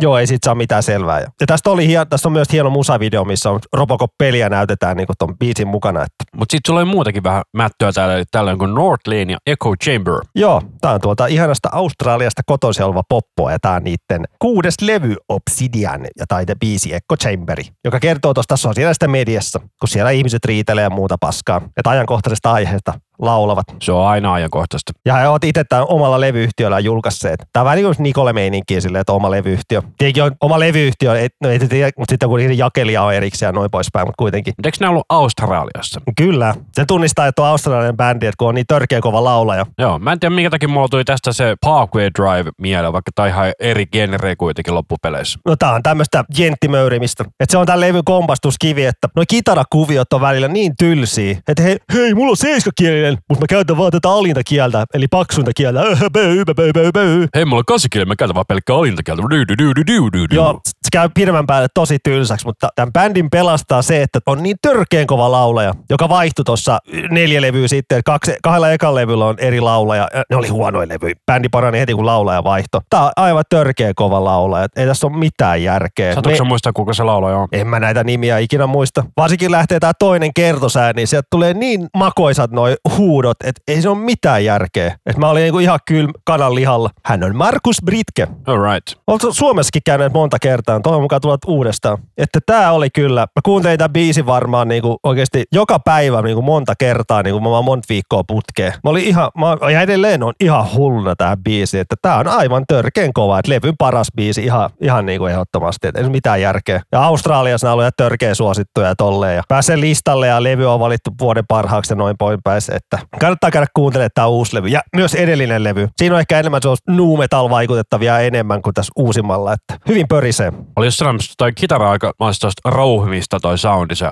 Joo, ei siitä saa mitään selvää. Ja, ja tästä, oli hien, tästä on myös hieno musavideo, missä on Robocop-peliä näytetään niin ton biisin mukana. Että. Mutta sitten sulla oli muutakin vähän mättöä täällä, eli täällä on kuin Northlane ja Echo Chamber. Joo, tää on tuolta ihanasta Australiasta kotoisin oleva poppo, ja tää on niitten kuudes levy Obsidian ja taide biisi Echo Chamberi, joka kertoo tuosta sosiaalisesta mediassa, kun siellä ihmiset riitelee ja muuta paskaa, että ajankohtaisesta aiheesta laulavat. Se on aina ajankohtaista. Ja he ovat itse tämän omalla levyyhtiöllä julkaisseet. Tämä on vähän niin kuin Nikole meininkiä silleen, että oma levyyhtiö. Tietenkin on oma levyyhtiö, et, no ei mutta sitten kun niiden jakelija on erikseen ja noin poispäin, mutta kuitenkin. Eikö nämä ollut Australiassa? Kyllä. Se tunnistaa, että on australialainen bändi, että kun on niin törkeä kova laulaja. Joo, mä en tiedä minkä takia mulla tuli tästä se Parkway Drive mieleen, vaikka on ihan eri genre kuitenkin loppupeleissä. No tää on tämmöistä jenttimöyrimistä. Että se on tämän levyn kompastuskivi, että noi kitarakuviot on välillä niin tylsiä, että hei, hei mulla on seiskakielinen, mutta mä käytän vaan tätä alinta kieltä, eli paksuinta kieltä. Böy, böy, böy, böy. Hei, mulla on kasikirja, mä käytän vaan pelkkää alintakieltä. Joo, se käy pidemmän päälle tosi tylsäksi, mutta tämän bändin pelastaa se, että on niin törkeen kova laulaja, joka vaihtui tuossa neljä levyä sitten. Kaksi, kahdella ekan levyllä on eri laulaja. Ne oli huonoja levyjä. Bändi parani heti, kun laulaja vaihtoi. Tää on aivan törkeen kova laulaja. Ei tässä ole mitään järkeä. Saatuuko sä muistaa, kuka se laulaja on? En mä näitä nimiä ikinä muista. Varsinkin lähtee tää toinen kertosää, niin sieltä tulee niin makoisat noi huudot, että ei se ole mitään järkeä. Että mä olin niinku ihan kyllä kanan lihalla. Hän on Markus Britke. All right. Oletko Suomessakin käynyt monta kertaa? Toivon mukaan tulet uudestaan. Että tää oli kyllä, mä kuuntelin tämän biisin varmaan niinku oikeasti joka päivä niinku monta kertaa, niinku mä vaan monta viikkoa putkeen. Mä olin ihan, mä, ja edelleen on ihan hulluna tää biisi, että tää on aivan törkeen kova, että levyn paras biisi ihan, ihan niinku ehdottomasti, että ei se mitään järkeä. Ja Australiassa nämä oli törkeä suosittuja ja tolleen. Ja pääsee listalle ja levy on valittu vuoden parhaaksi ja noin poin päin, että kannattaa käydä kuuntelemaan tämä uusi levy. Ja myös edellinen levy. Siinä on ehkä enemmän se nu metal vaikutettavia enemmän kuin tässä uusimmalla, että hyvin pörisee. Oli jossain toi kitara aika maista rouhimista toi soundi, se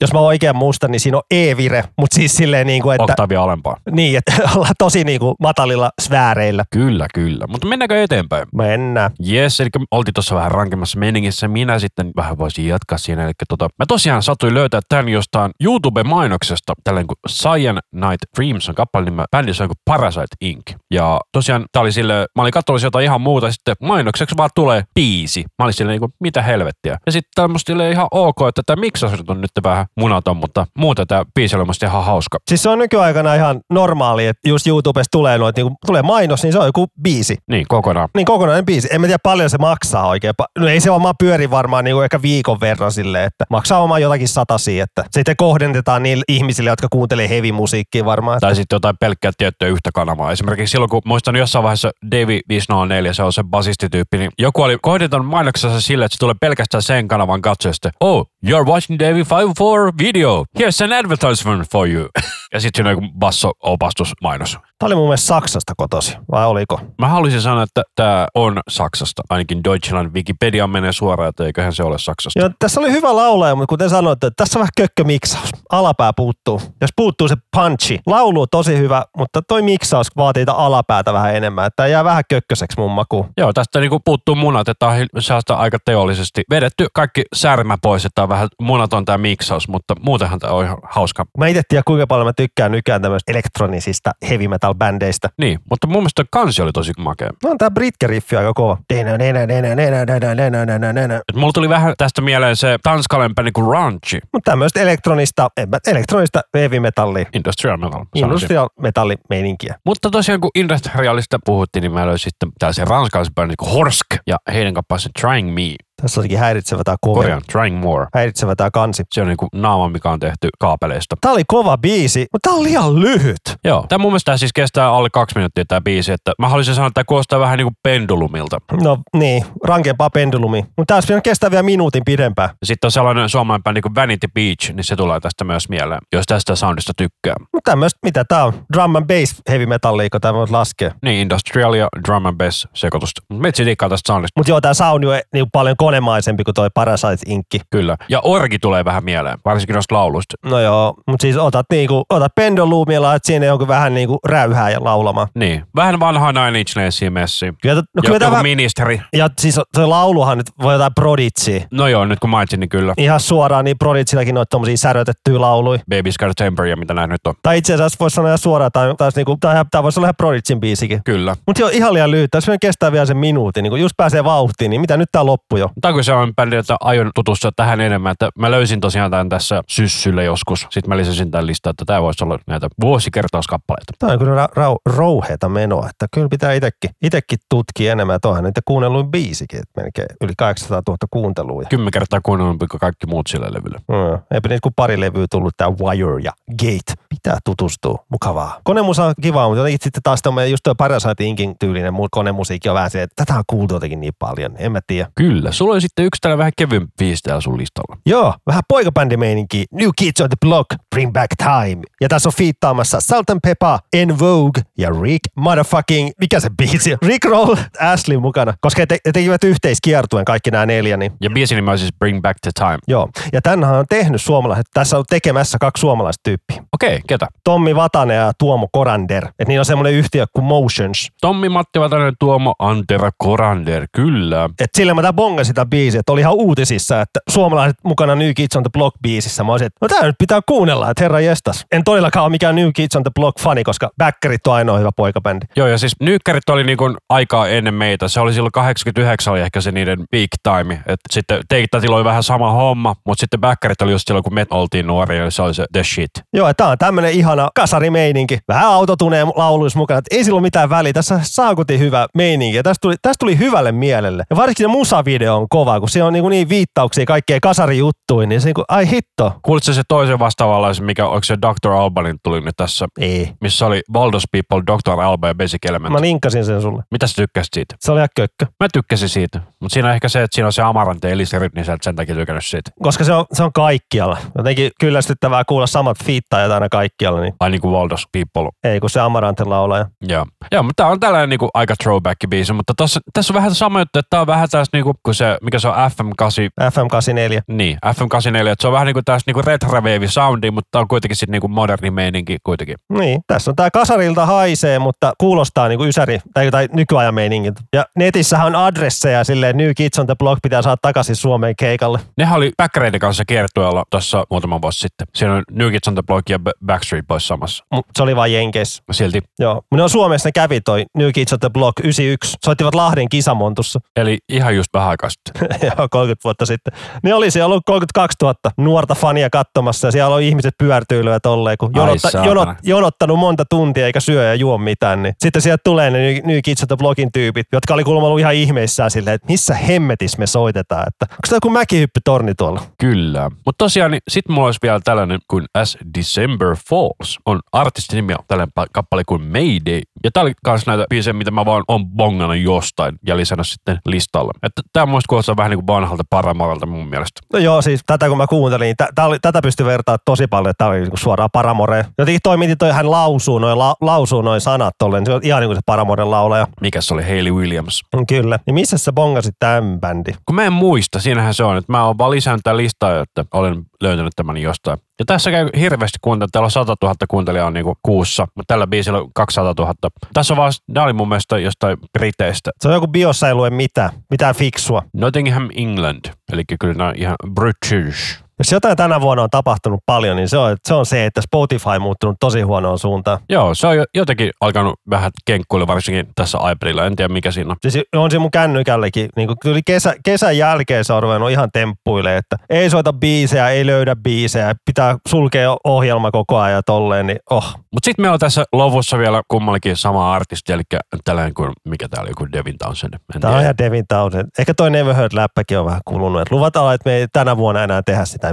Jos mä oikein muistan, niin siinä on E-vire, mutta siis silleen niin kuin, että, oktavia alempaa. niin, että [LAUGHS] ollaan tosi niin kuin matalilla sfääreillä. Kyllä, kyllä. Mutta mennäänkö eteenpäin? Mennään. Jes, eli oltiin tuossa vähän rankemmassa meningissä. Minä sitten vähän voisin jatkaa siinä. Eli tota, mä tosiaan satuin löytää tämän jostain YouTube-mainoksesta, tällainen kuin Cyan Night Dreams on kappale nimen bändissä on kuin Parasite Inc. Ja tosiaan tää oli sille, mä olin katsonut jotain ihan muuta, sitten mainokseksi vaan tulee biisi. Mä olin silleen niin kuin, mitä helvettiä. Ja sitten tää on musta ihan ok, että tämä miksaus on nyt vähän munaton, mutta muuten tämä biisi oli musta ihan hauska. Siis se on nykyaikana ihan normaali, että just YouTubesta tulee noit, niin tulee mainos, niin se on joku biisi. Niin, kokonaan. Niin kokonainen biisi. En mä tiedä paljon se maksaa oikein. No ei se varmaan pyöri varmaan niin kuin ehkä viikon verran silleen, että maksaa varmaan jotakin satasia, että sitten kohdennetaan niille ihmisille, jotka kuuntelee heavy-musiikkia varmaan. Tai sitten jotain pelkkää tiettyä yhtä kanavaa. Esimerkiksi silloin, kun muistan jossain vaiheessa Davey 504, se on se basistityyppi, niin joku oli kohdentanut mainoksessa sille, että se tulee pelkästään sen kanavan katsojasta. Oh, you're watching Davey 54 video. Here's an advertisement for you. [LAUGHS] ja sitten siinä on joku basso-opastusmainos. Tämä oli mun mielestä Saksasta kotosi, vai oliko? Mä haluaisin sanoa, että tämä on Saksasta. Ainakin Deutschland Wikipedia menee suoraan, että eiköhän se ole Saksasta. Joo, tässä oli hyvä laulaja, mutta kuten sanoitte, että tässä on vähän kökkömiksaus. Alapää puuttuu. Jos puuttuu se punchi. Laulu on tosi hyvä, mutta toi miksaus vaatii alapäätä vähän enemmän. Että tää jää vähän kökköseksi mun makuun. Joo, tästä niinku puuttuu munat, että on sellaista aika teollisesti vedetty kaikki särmä pois, että on vähän munaton tämä miksaus, mutta muutenhan tämä on ihan hauska. Mä itse tiedän, kuinka paljon mä tykkään nykyään tämmöistä elektronisista heavy metal bändeistä. Niin, mutta mun mielestä kansi oli tosi makea. No on tää Britke-riffi aika kova. Et mulla tuli vähän tästä mieleen se tanskalainen bändi kuin Ranchi, Mutta tämmöistä elektronista, en mä- elektronista heavy metallia. Industrial Metal. sanoisin. Industrial metallimeininkiä. Mutta tosiaan kun industrialista puhuttiin, niin mä löysin sitten tällaisen ranskalaisen bändin kuin Horsk ja heidän kappaleensa Trying Me. Tässä olikin häiritsevä tää cover. Korjaan, Trying More. Häiritsevä tää kansi. Se on niinku naama, mikä on tehty kaapeleista. Tää oli kova biisi, mutta tää oli liian lyhyt. Joo. Tämä mun mielestä siis kestää alle kaksi minuuttia tämä biisi, että mä haluaisin sanoa, että tämä kuulostaa vähän niin kuin pendulumilta. No niin, rankempaa pendulumi. Mutta tää olisi pitänyt kestää vielä minuutin pidempään. Sitten on sellainen suomalainen bändi kuin Vanity Beach, niin se tulee tästä myös mieleen, jos tästä soundista tykkää. Mutta tämmöistä, mitä tää on? Drum and bass heavy metallia, kun tämä voit laskea. Niin, industrial ja drum and bass sekoitusta. Dikkaa tästä soundista, Mutta joo, tää soundi on niin paljon konemaisempi kuin toi Parasite Inkki. kyllä. Ja orgi tulee vähän mieleen, varsinkin noista lauluista. No joo, mutta siis otat, niinku, otat pendulumia ja laitat sinne jonkun vähän niinku räyhää ja laulamaan. Niin, vähän vanhaa Nine Inch Nailsia messi. Kyllä, no, kyllä vähän, ministeri. ja siis se lauluhan nyt voi jotain proditsia. No joo, nyt kun mainitsin, niin kyllä. Ihan suoraan, niin proditsillakin noita tommosia särötettyjä lauluja. Baby's Got a Temper ja mitä näin nyt on. Tai itse asiassa voisi sanoa suoraan, tai, tai, niinku, tai tämä voisi olla ihan Prodigin biisikin. Kyllä. Mutta joo, ihan liian lyhyt. Jos me kestää vielä sen minuutin, niin kun just pääsee vauhtiin, niin mitä nyt tää loppu jo? Tämä on kyllä sellainen bändi, että aion tutustua tähän enemmän, että mä löysin tosiaan tämän tässä syssyllä joskus. Sitten mä lisäsin tämän listan, että tämä voisi olla näitä vuosikertauskappaleita. Tämä on kyllä ra- ra- rouheita menoa, että kyllä pitää itsekin, itekin tutkia enemmän. Tuohan niitä kuunnelluin biisikin, että melkein yli 800 000 kuuntelua. Ja, Kymmen kertaa kuunnellut kuin kaikki muut sillä levyllä. mm, eipä niitä kuin pari levyä tullut, tämä Wire ja Gate. Pitää tutustua, mukavaa. Konemusa on kivaa, mutta sitten taas tommoinen just tuo Parasite Inkin tyylinen mu- konemusiikki on vähän se, että tätä on kuultu jotenkin niin paljon, en mä tiedä. Kyllä. Sulla on sitten yksi tällä vähän kevyen biisi täällä sun listalla. Joo, vähän poikabändimeininki. New Kids on the Block, Bring Back Time. Ja tässä on fiittaamassa Salt and Pepper, En Vogue ja Rick motherfucking, mikä se biisi on? Rick Roll Ashley mukana. Koska he, te- he tekivät yhteiskiertuen kaikki nämä neljä, niin Ja biisin nimi on siis Bring Back the Time. joo. Ja tänhän on tehnyt suomalaiset, tässä on tekemässä kaksi suomalaista tyyppiä. Okei, ketä? Tommi Vatanen ja Tuomo Korander. Että niillä on semmoinen yhtiö kuin Motions. Tommi Matti Vatanen, Tuomo Antera Korander, kyllä. Et sillä mä tää bongasin sitä biisiä, että oli ihan uutisissa, että suomalaiset mukana New Kids on the Block biisissä. Mä olisin, että no tää nyt pitää kuunnella, että herra jestas. En todellakaan ole mikään New Kids on the Block fani, koska Backerit on ainoa hyvä poikabändi. Joo, ja siis Nyykkärit oli niin kuin aikaa ennen meitä. Se oli silloin 89 oli ehkä se niiden peak time. Et sitten Teiktatilla oli vähän sama homma, mutta sitten Backerit oli just silloin, kun me oltiin nuoria, se oli se the shit. Joo, tää on tämmönen ihana kasarimeininki. Vähän autotuneen lauluissa mukana, että ei sillä ole mitään väliä. Tässä saakutin hyvä meininki. Ja tästä tuli, tästä tuli hyvälle mielelle. Ja varsinkin se musavideo on kova, kun se on niin, niin viittauksia kaikkeen kasarijuttuihin, niin se niin kuin, ai hitto. Kuulitko se toisen vastaavanlaisen, mikä onko se Dr. Albanin tuli nyt tässä, Ei. missä oli Baldos People, Dr. Alba ja Basic Element. Mä linkkasin sen sulle. Mitä sä tykkäsit siitä? Se oli ihan kökkö. Mä tykkäsin siitä, mutta siinä on ehkä se, että siinä on se Amarante Eliserit, niin sä et sen takia tykännyt siitä. Koska se on, se on kaikkialla. Jotenkin kyllästyttävää kuulla samat fiittajat aina kaikkialla, niin Ai niin kuin Baldos People. ei kun se Amarantin laulaja. Joo. Joo, mutta tää on tällainen niinku aika throwback-biisi, mutta tossa, tässä on vähän sama juttu, että tää on vähän tästä niinku, kun se, mikä se on FM8, FM84. niin, FM84, että se on vähän niinku tästä niinku retrowave soundi, mutta on kuitenkin sitten niinku moderni meininki kuitenkin. Niin, tässä on tää kasarilta haisee, mutta kuulostaa niinku ysäri tai, tai nykyajan meiningiltä. Ja netissähän on adresseja silleen, New Kids on the Block pitää saada takaisin Suomeen keikalle. Nehän oli Backereiden kanssa kiertueella tuossa muutama vuosi sitten. Siinä on New Kids on the Block ja Backstreet Boys samassa. Mut se oli vain Jenkeissä. Silti. Joo. Mutta ne on Suomessa ne kävi toi New Kids on the Block 91. Soittivat Lahden kisamontussa. Eli ihan just vähän aikaa. [LAUGHS] Joo, 30 vuotta sitten. Ne oli siellä ollut 32 000 nuorta fania katsomassa ja siellä on ihmiset pyörtyilyä tolleen, kun Ai jonotta, saatana. jonot, jonottanut monta tuntia eikä syö ja juo mitään. Niin. Sitten sieltä tulee ne New, New Kids on the Blockin tyypit, jotka oli kuulemma ollut ihan ihmeissään silleen, että missä hemmetis me soitetaan. Että, onko tämä joku mäkihyppytorni tuolla? Kyllä. Mutta tosiaan, niin sit mulla olisi vielä tällainen kuin As December Falls. On artistin nimi on tällainen pa- kappale kuin Mayday. Ja tää oli kans näitä biisejä, mitä mä vaan on bongannut jostain ja lisännyt sitten listalle. Että tää muista kuulostaa vähän niin kuin vanhalta paramoralta mun mielestä. No joo, siis tätä kun mä kuuntelin, niin oli, tätä pystyi vertaamaan tosi paljon, että tämä oli niinku suoraan Paramore. Jotenkin toi, miten toi hän lausuu noin la, lausuu noi sanat tolleen, niin se on ihan niin kuin se Paramoren laulaja. Mikä se oli? Hayley Williams. Mm, Kyllä. Niin missä sä bongasit tämän bändi? Kun mä en muista, siinähän se on, että mä oon vaan lisännyt tämän listaa, että olen löytänyt tämän jostain. Ja tässä käy hirveästi kuuntelijaa, täällä on 100 000 kuuntelijaa on niinku kuussa, mutta tällä biisillä on 200 000. Tässä on vaan, nämä oli mun mielestä jostain Briteistä. Se on joku biossa ei lue mitään, mitään fiksua. Nottingham, England, eli kyllä nämä on ihan British. Jos jotain tänä vuonna on tapahtunut paljon, niin se on se, on se että Spotify on muuttunut tosi huonoon suuntaan. Joo, se on jo- jotenkin alkanut vähän kenkkuilla, varsinkin tässä iPadilla. En tiedä mikä siinä on. Siis on se mun kännykällekin, niin kun tuli kesä, kesän jälkeen se on ruvennut ihan temppuille, että ei soita biisejä, ei löydä biisejä, pitää sulkea ohjelma koko ajan ja tolleen, niin oh. Mutta sitten meillä on tässä lovussa vielä kummallakin sama artisti, eli tällainen kuin, mikä täällä joku Devin Townsend. En Tämä on ihan Devin Townsend. Ehkä toi Never Heard-läppäkin on vähän kulunut. Et luvataan, että me ei tänä vuonna enää tehdä sitä.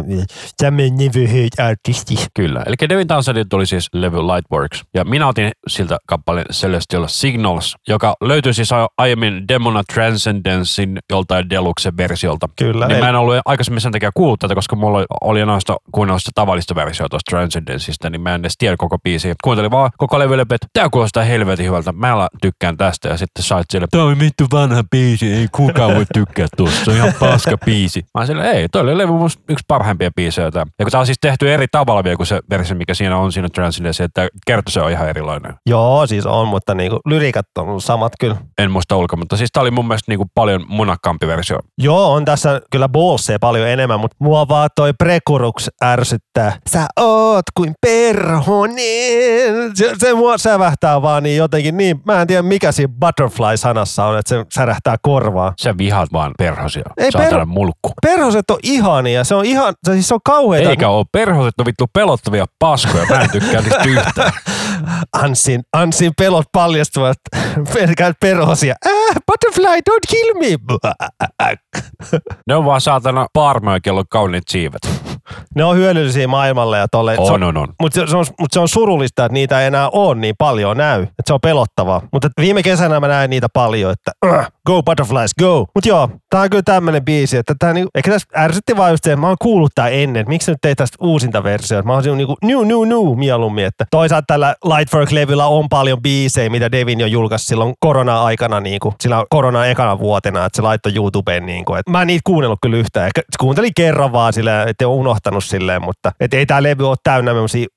Tämä Never Heard-artisti. Kyllä. Eli Devin Townsendin tuli siis levy Lightworks. Ja minä otin siltä kappaleen Celestial Signals, joka löytyi siis aiemmin Demona Transcendencein joltain Deluxe-versiolta. Kyllä. Niin Eli- mä en ollut aikaisemmin sen takia kuullut tätä, koska mulla oli noista kuunnella sitä tavallista versiota tuosta Transcendenceista, niin mä en edes tiedä koko biisiä. Kuuntelin vaan koko levylle, että tää kuulostaa helvetin hyvältä, mä la- tykkään tästä. Ja sitten sait sille, tää on vittu vanha biisi, ei kukaan voi tykkää tuosta, se on ihan paska biisi. Mä sille, ei, toi oli levy yksi parhaimpia biisejä. Ja kun tää on siis tehty eri tavalla vielä kuin se versio, mikä siinä on siinä Transcendence, että kerta se on ihan erilainen. Joo, siis on, mutta niinku, lyrikat on samat kyllä. En muista ulkoa, mutta siis tää oli mun mielestä niinku paljon munakkaampi versio. Joo, on tässä kyllä ballsia paljon enemmän, mutta mua vaan toi Prekurux ärsyttää. Sä oot kuin perhonen. Se, se mua sävähtää vaan niin jotenkin niin, mä en tiedä mikä siinä butterfly-sanassa on, että se särähtää korvaa. Sä vihaat vaan perhosia. Ei per- mulkku. Perhoset on ihania, se on ihan, se, siis se on kauheita. Eikä oo perhoset on vittu pelottavia paskoja. Mä en tykkää niistä yhtään. [LAUGHS] Ansin, Ansin pelot paljastuvat [LAUGHS] pelkät perhosia. Ah, butterfly, don't kill me. Ne on vaan saatana paarmoja, kello kauniit siivet. Ne on hyödyllisiä maailmalle ja tolle. se On, on, on. Mutta se, se, on, mut se on surullista, että niitä ei enää ole niin paljon näy. Että se on pelottavaa. Mutta viime kesänä mä näin niitä paljon, että uh, go butterflies, go. Mutta joo, tää on kyllä tämmönen biisi, että tää niinku, ehkä tässä ärsytti vaan just se, että mä oon kuullut tää ennen. Miksi nyt ei tästä uusinta versiota? Mä oon niinku new, new, new mieluummin. Että toisaalta tällä Lightwork-levyllä on paljon biisejä, mitä Devin jo julkaisi silloin korona-aikana, niinku, sillä korona ekana vuotena, että se laittoi YouTubeen. Niinku, et mä en niitä kuunnellut kyllä yhtään. Ehkä kuuntelin kerran vaan sillä, että on unohtanut silleen, mutta et ei tämä levy ole täynnä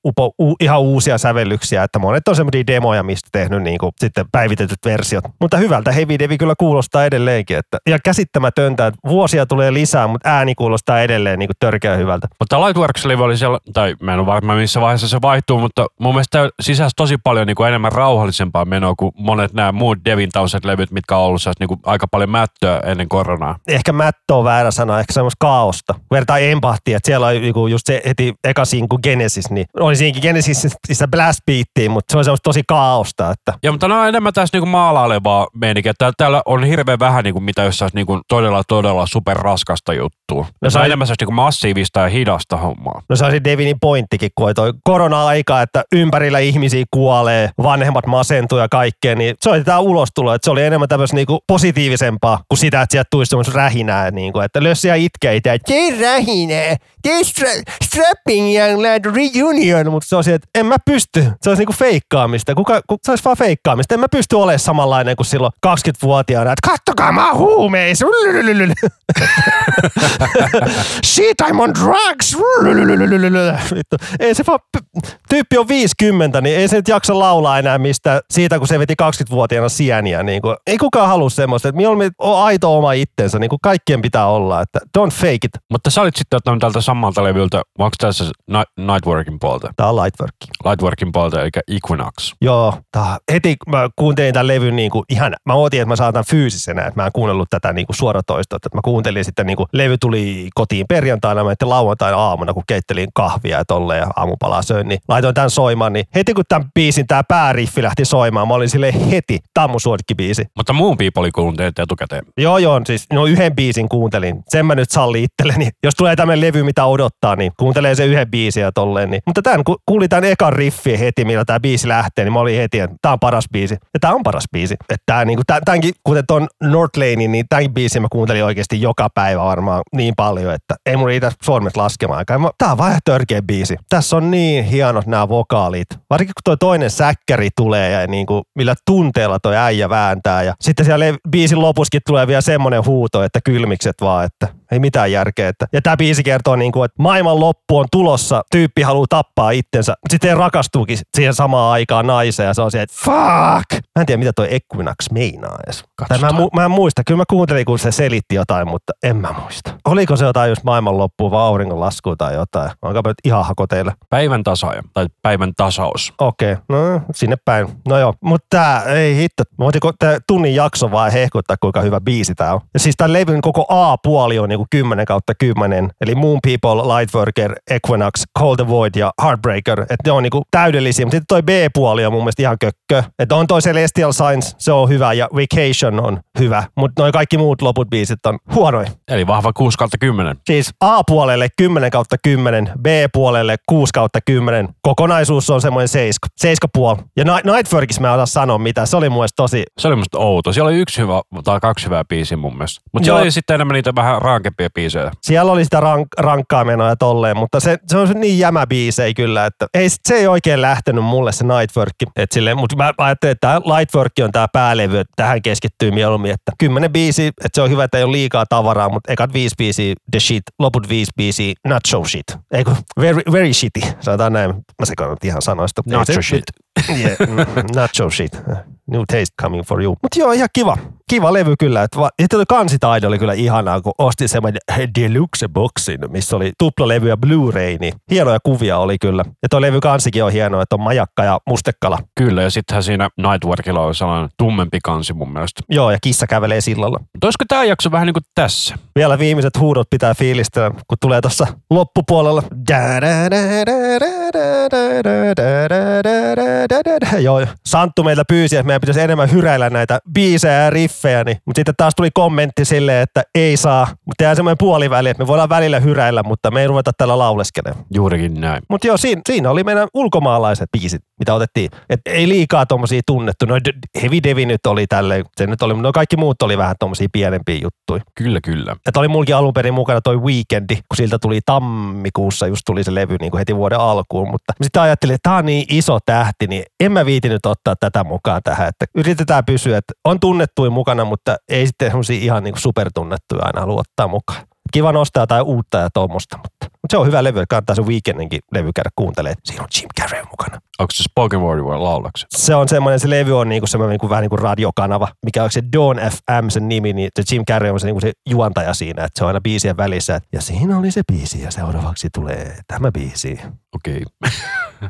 upo, u, ihan uusia sävellyksiä, että monet on semmoisia demoja, mistä tehnyt niin kuin, sitten päivitetyt versiot. Mutta hyvältä Heavy Devi kyllä kuulostaa edelleenkin, että, ja käsittämätöntä, että vuosia tulee lisää, mutta ääni kuulostaa edelleen niin kuin törkeä hyvältä. Mutta Lightworks-levy oli siellä, tai mä en ole varma missä vaiheessa se vaihtuu, mutta mun mielestä sisäsi tosi paljon niin kuin enemmän rauhallisempaa menoa kuin monet nämä muut Devin tauset levyt, mitkä on ollut niin kuin aika paljon mättöä ennen koronaa. Ehkä mättö on väärä sana, ehkä semmoista kaaosta. Vertaa empahtia, että siellä on niinku just se heti eka sinku Genesis, niin oli siinäkin Genesisistä blast beattiin, mutta se on semmoista tosi kaaosta. Että. Ja mutta no on enemmän tässä niinku maalailevaa meininkiä. Täällä, täällä on hirveän vähän niinku, mitä jos olisi niinku todella todella superraskasta juttua. No se on enemmän niinku massiivista ja hidasta hommaa. No se on se Devinin pointtikin, kun toi korona-aika, että ympärillä ihmisiä kuolee, vanhemmat masentuu ja kaikkea, niin soitetaan ulostulo. Että se oli enemmän tämmöistä niinku positiivisempaa kuin sitä, että sieltä tulisi semmoista rähinää, niinku, että lössiä itkeitä, että tee rähinää, stra- strapping young lad reunion, mutta se on että en mä pysty. Se olisi niinku feikkaamista. Kuka, ku, se olisi vaan feikkaamista. En mä pysty olemaan samanlainen kuin silloin 20-vuotiaana, että kattokaa mä oon huumeissa. [LAUGHS] Shit, I'm on drugs. Ei se vaan, tyyppi on 50, niin ei se nyt jaksa laulaa enää mistä siitä, kun se veti 20-vuotiaana sieniä. Niin kuin, ei kukaan halua semmoista, että mieluummin on aito oma itsensä, niin kuin kaikkien pitää olla, että don't fake it. Mutta sä olit sitten ottanut tältä levyltä, onko tässä Nightworkin puolta? Tää on Lightwork. Lightworkin puolta, eli Equinox. Joo, tää, heti mä kuuntelin tämän levyn niin kuin ihan, mä ootin, että mä saatan fyysisenä, että mä en kuunnellut tätä niin kuin suoratoistoa, että mä kuuntelin sitten niin kuin, levy tuli kotiin perjantaina, mä lauantaina aamuna, kun keittelin kahvia ja tolleen ja aamupalaa söin, niin laitoin tämän soimaan, niin heti kun tämän biisin tämä pääriffi lähti soimaan, mä olin sille heti, tämä mun suosikkibiisi. Mutta muun piipoli kuuntelit etukäteen. Joo, joo, siis no yhden biisin kuuntelin. Sen mä nyt salli itselleni. Jos tulee tämmöinen levy, mitä odottaa, niin kuuntelee se yhden biisin ja tolleen. Niin. Mutta tämän, kun kuulin tämän ekan riffi heti, millä tämä biisi lähtee, niin mä olin heti, että tämä on paras biisi. Ja tämä on paras biisi. Että tämä, niin kuin, tämänkin, kuten tuon Northlanein, niin tämänkin biisin mä kuuntelin oikeasti joka päivä varmaan niin paljon, että ei mun riitä sormet laskemaan. Tämä on vähän törkeä biisi. Tässä on niin hienot nämä vokaalit. Varsinkin kun toi toinen säkkäri tulee ja niin kuin, millä tunteella toi äijä vääntää. Ja sitten siellä biisin lopuskin tulee vielä semmoinen huuto, että kylmikset vaan, että ei mitään järkeä. Että. Ja tämä biisi kertoo, niin kuin, että maailman loppu on tulossa, tyyppi haluaa tappaa itsensä. Sitten rakastuukin siihen samaan aikaan naiseen ja se on se, että fuck! Mä en tiedä, mitä toi Equinox meinaa edes. Tai mä, mä en muista, kyllä mä kuuntelin, kun se selitti jotain, mutta en mä muista. Oliko se jotain just maailman loppuun vai auringon lasku tai jotain? Onko nyt ihan hakoteilla? Päivän tasaaja tai päivän tasaus. Okei, okay. no sinne päin. No joo, mutta tää, ei hitto. Mä voitin tunnin jakso vaan hehkuttaa, kuinka hyvä biisi tää on. Ja siis tää levyn koko A-puoli on niinku 10 kautta 10. Eli Moon People, Lightworker, Equinox, Cold the Void ja Heartbreaker. Että ne on niinku täydellisiä. Mutta sitten toi B-puoli on mun mielestä ihan kökkö. Että on toi Celestial Signs, se on hyvä ja Vacation on hyvä. Mutta noin kaikki muut loput biisit on huonoja. Eli vahva 6 kautta 10. Siis A-puolelle 10 kautta 10, B-puolelle 6 kautta 10. Kokonaisuus on semmoinen 7, 7 puoli. Ja Nightworkissa mä en osaa sanoa mitä. Se oli mun tosi... Se oli musta outo. Siellä oli yksi hyvä tai kaksi hyvää biisiä mun mielestä. Mutta siellä oli sitten enemmän niitä vähän rankempia biisejä. Siellä oli sitä rank, rankkaa menoa tolleen, mutta se, se on niin jämä biisei kyllä, että ei, se ei oikein lähtenyt mulle se Nightwork. Mutta mä ajattelin, että tämä Lightwork on tämä päälevy, että tähän keskittyy mieluummin, että kymmenen biisi, että se on hyvä, että ei ole liikaa tavaraa, mutta ekat viisi biisiä the shit, loput viisi biisiä not so shit. Eikö, very, very shitty, sanotaan näin. Mä sekoitan ihan sanoista. Not so shit. yeah, not so shit. New taste coming for you. Mutta joo, ihan kiva. Kiva levy kyllä. Että va- ja kansitaide oli kyllä ihanaa, kun ostin semmoinen deluxe boxin, missä oli tuplalevy ja Blu-ray, niin hienoja kuvia oli kyllä. Ja tuo levy kansikin on hieno, että on majakka ja mustekala. Kyllä, ja sittenhän siinä Nightworkilla on sellainen tummempi kansi mun mielestä. Joo, ja kissa kävelee sillalla. Mutta olisiko tämä jakso vähän niin kuin tässä? Vielä viimeiset huudot pitää fiilistellä, kun tulee tuossa loppupuolella. Joo, Santtu meiltä pyysi, että meidän pitäisi enemmän hyräillä näitä biisejä ja riffejä, niin, mutta sitten taas tuli kommentti silleen, että ei saa, mutta tehdään semmoinen puoliväli, että me voidaan välillä hyräillä, mutta me ei ruveta tällä lauleskelemaan. Juurikin näin. Mutta joo, siinä, siinä, oli meidän ulkomaalaiset biisit, mitä otettiin. Et ei liikaa tuommoisia tunnettu. No Heavy Devi nyt oli tälleen, se nyt oli, no kaikki muut oli vähän tuommoisia pienempiä juttuja. Kyllä, kyllä. Että oli mulkin alun perin mukana toi Weekendi, kun siltä tuli tammikuussa, just tuli se levy niin kuin heti vuoden alkuun, mutta sitten ajattelin, että tämä on niin iso tähti, niin en mä viitinyt ottaa tätä mukaan tähän. Että yritetään pysyä, että on tunnettuja mukana, mutta ei sitten semmoisia ihan niin supertunnettuja aina halua ottaa mukaan. Kiva nostaa jotain uutta ja tuommoista, mutta Mutta se on hyvä levy, kannattaa se Weekendinkin levy käydä kuuntelemaan. Siinä on Jim Carrey mukana. Onko se Spoken Word vai laulaksi? Se on semmoinen, se levy on niinku semmoinen niinku, vähän niin kuin radiokanava, mikä on se Dawn FM sen nimi, niin se Jim Carrey on se, niinku se juontaja siinä, että se on aina biisien välissä. Ja siinä oli se biisi ja seuraavaksi tulee tämä biisi. Okei.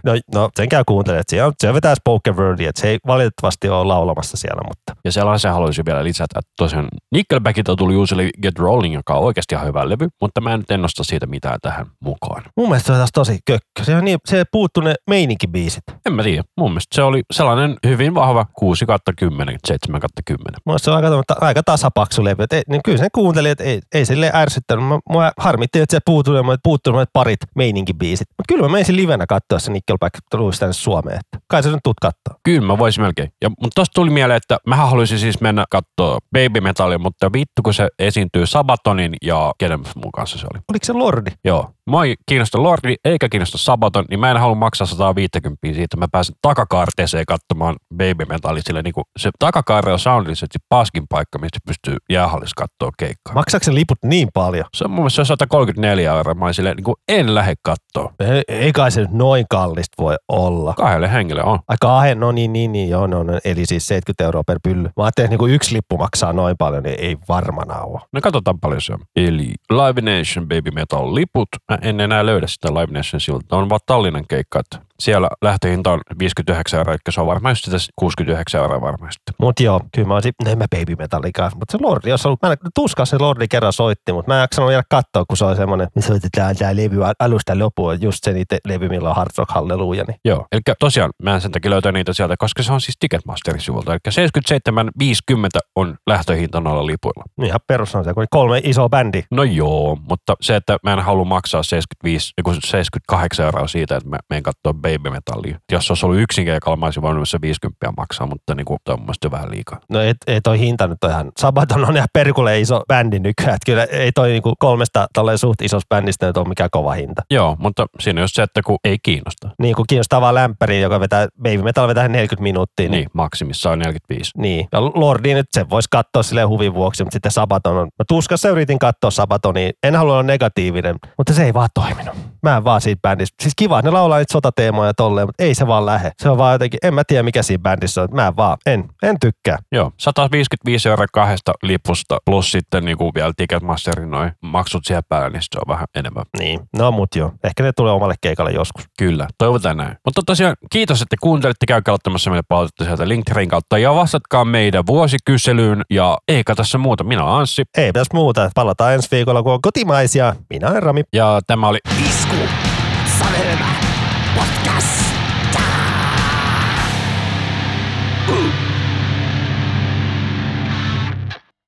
No, no sen käy kuuntelemaan, että se, on, se vetää spoken wordia, että se ei valitettavasti ole laulamassa siellä, mutta Ja sellaisen haluaisin vielä lisätä, että tosiaan Nickelbackilta tuli uusi Get Rolling, joka on oikeasti ihan hyvä levy, mutta mä en nyt ennosta siitä mitään tähän mukaan. mun mielestä se on taas tosi kökkö. Se, on niin, se puuttuu ne meininkibiisit. En mä tiedä. Mun mielestä se oli sellainen hyvin vahva 6 kautta 10, 7 kautta 10. Mun se on aika, aika tasapaksu levy. Et ei, niin kyllä sen kuunteli, että ei, ei sille ärsyttänyt. Mä, mua harmitti, että se puuttui ne puuttuu ne parit meininkibiisit. Mutta kyllä mä menisin livenä katsoa se Nickelback tulisi tänne Suomeen. Että kai sä nyt tuut katsoa. Kyllä mä voisin melkein. Ja, mutta tosta tuli mieleen, että mä haluaisin siis mennä katsoa Baby Metalia, mutta vittu kun se esiintyy Sabatonin ja kenen mun kanssa se oli. Oliko se Lordi? Joo. Mua ei kiinnosta Lordi eikä kiinnosta Sabaton, niin mä en halua maksaa 150 siitä, että mä pääsen takakaarteeseen katsomaan Baby Metalia, sillä niinku se takakaare on soundillisesti paskin paikka, mistä pystyy jäähallissa katsoa keikkaa. Maksaako liput niin paljon? Se on mun mielestä se on 134 euroa. Mä olin silleen, niin kuin en lähde kattoo. Ei, ei kai se nyt noin kallista voi olla. Kahdelle henkilölle on. Ai kahden, no niin, niin, niin, joo, no, no, eli siis 70 euroa per pylly. Mä ajattelin, että niin yksi lippu maksaa noin paljon, niin ei varmana ole. No katsotaan paljon se on. Eli Live Nation Baby Metal liput. Mä en enää löydä sitä Live Nation sivulta. On vaan Tallinnan keikka. että Siellä lähtöhinta on 59 euroa, eli se on varmaan just sitä 69 euroa varmaan sitten. Mut joo, kyllä mä olisin, no en mä Baby Metallica, mutta se Lordi, jos ollut, mä en, tuska se Lordi kerran soitti, mutta mä en jaksanut jäädä katsoa, kun se oli semmoinen, missä soitetaan tää levy alusta loppuun, just se niitä levy, millä on Hard Rock Halleluja, niin Joo, eli tosiaan mä en sen takia löytää niitä sieltä, koska se on siis Ticketmasterin sivulta. Eli 77,50 on lähtöhinta noilla lipuilla. ihan perus on se, kun kolme isoa bändi. No joo, mutta se, että mä en halua maksaa 75, eiku 78 euroa siitä, että mä menen katsoa Baby Metallia. Jos se olisi ollut yksin keikalla, mä olisin voinut se 50 maksaa, mutta niin kuin, toi on mun mielestä vähän liikaa. No ei, ei toi hinta nyt ole ihan, Sabaton on ihan perkulle iso bändi nykyään, että kyllä ei toi niinku kolmesta tolleen suht isosta bändistä nyt ole mikään kova hinta. Joo, mutta siinä on just se, että kun ei kiinnosta. Niin kuin kiinnostaa vaan lämpäri, joka vetää, Baby Metal vetää 40 minuuttia. Niin, maksimissaan on 45. Niin. Ja Lordi nyt sen voisi katsoa silleen huvin vuoksi, mutta sitten Sabaton on. Mä tuskassa yritin katsoa Sabatonia. En halua olla negatiivinen, mutta se ei vaan toiminut. Mä en vaan siitä bändistä. Siis kiva, että ne laulaa niitä sotateemoja ja tolleen, mutta ei se vaan lähe. Se on vaan jotenkin, en mä tiedä mikä siinä bändissä on. Mä en vaan, en, en tykkää. Joo, 155 euroa kahdesta lipusta plus sitten niin kuin vielä Ticketmasterin noin maksut siellä päällä, niin se on vähän enemmän. Niin, no mut joo. Ehkä ne tulee omalle keikalle joskus. Kyllä, toivotaan näin. Mutta tosiaan kiitos, että kuuntelitte. Käykää ottamassa meille palautetta sieltä Linktrain kautta ja vastatkaa meidän vuosikyselyyn. Ja eikä tässä muuta. Minä olen Anssi Ei pitäisi muuta. Palataan ensi viikolla, kun on kotimaisia. Minä olen Rami. ja tämä oli Isku. くめればポッカスだ、うん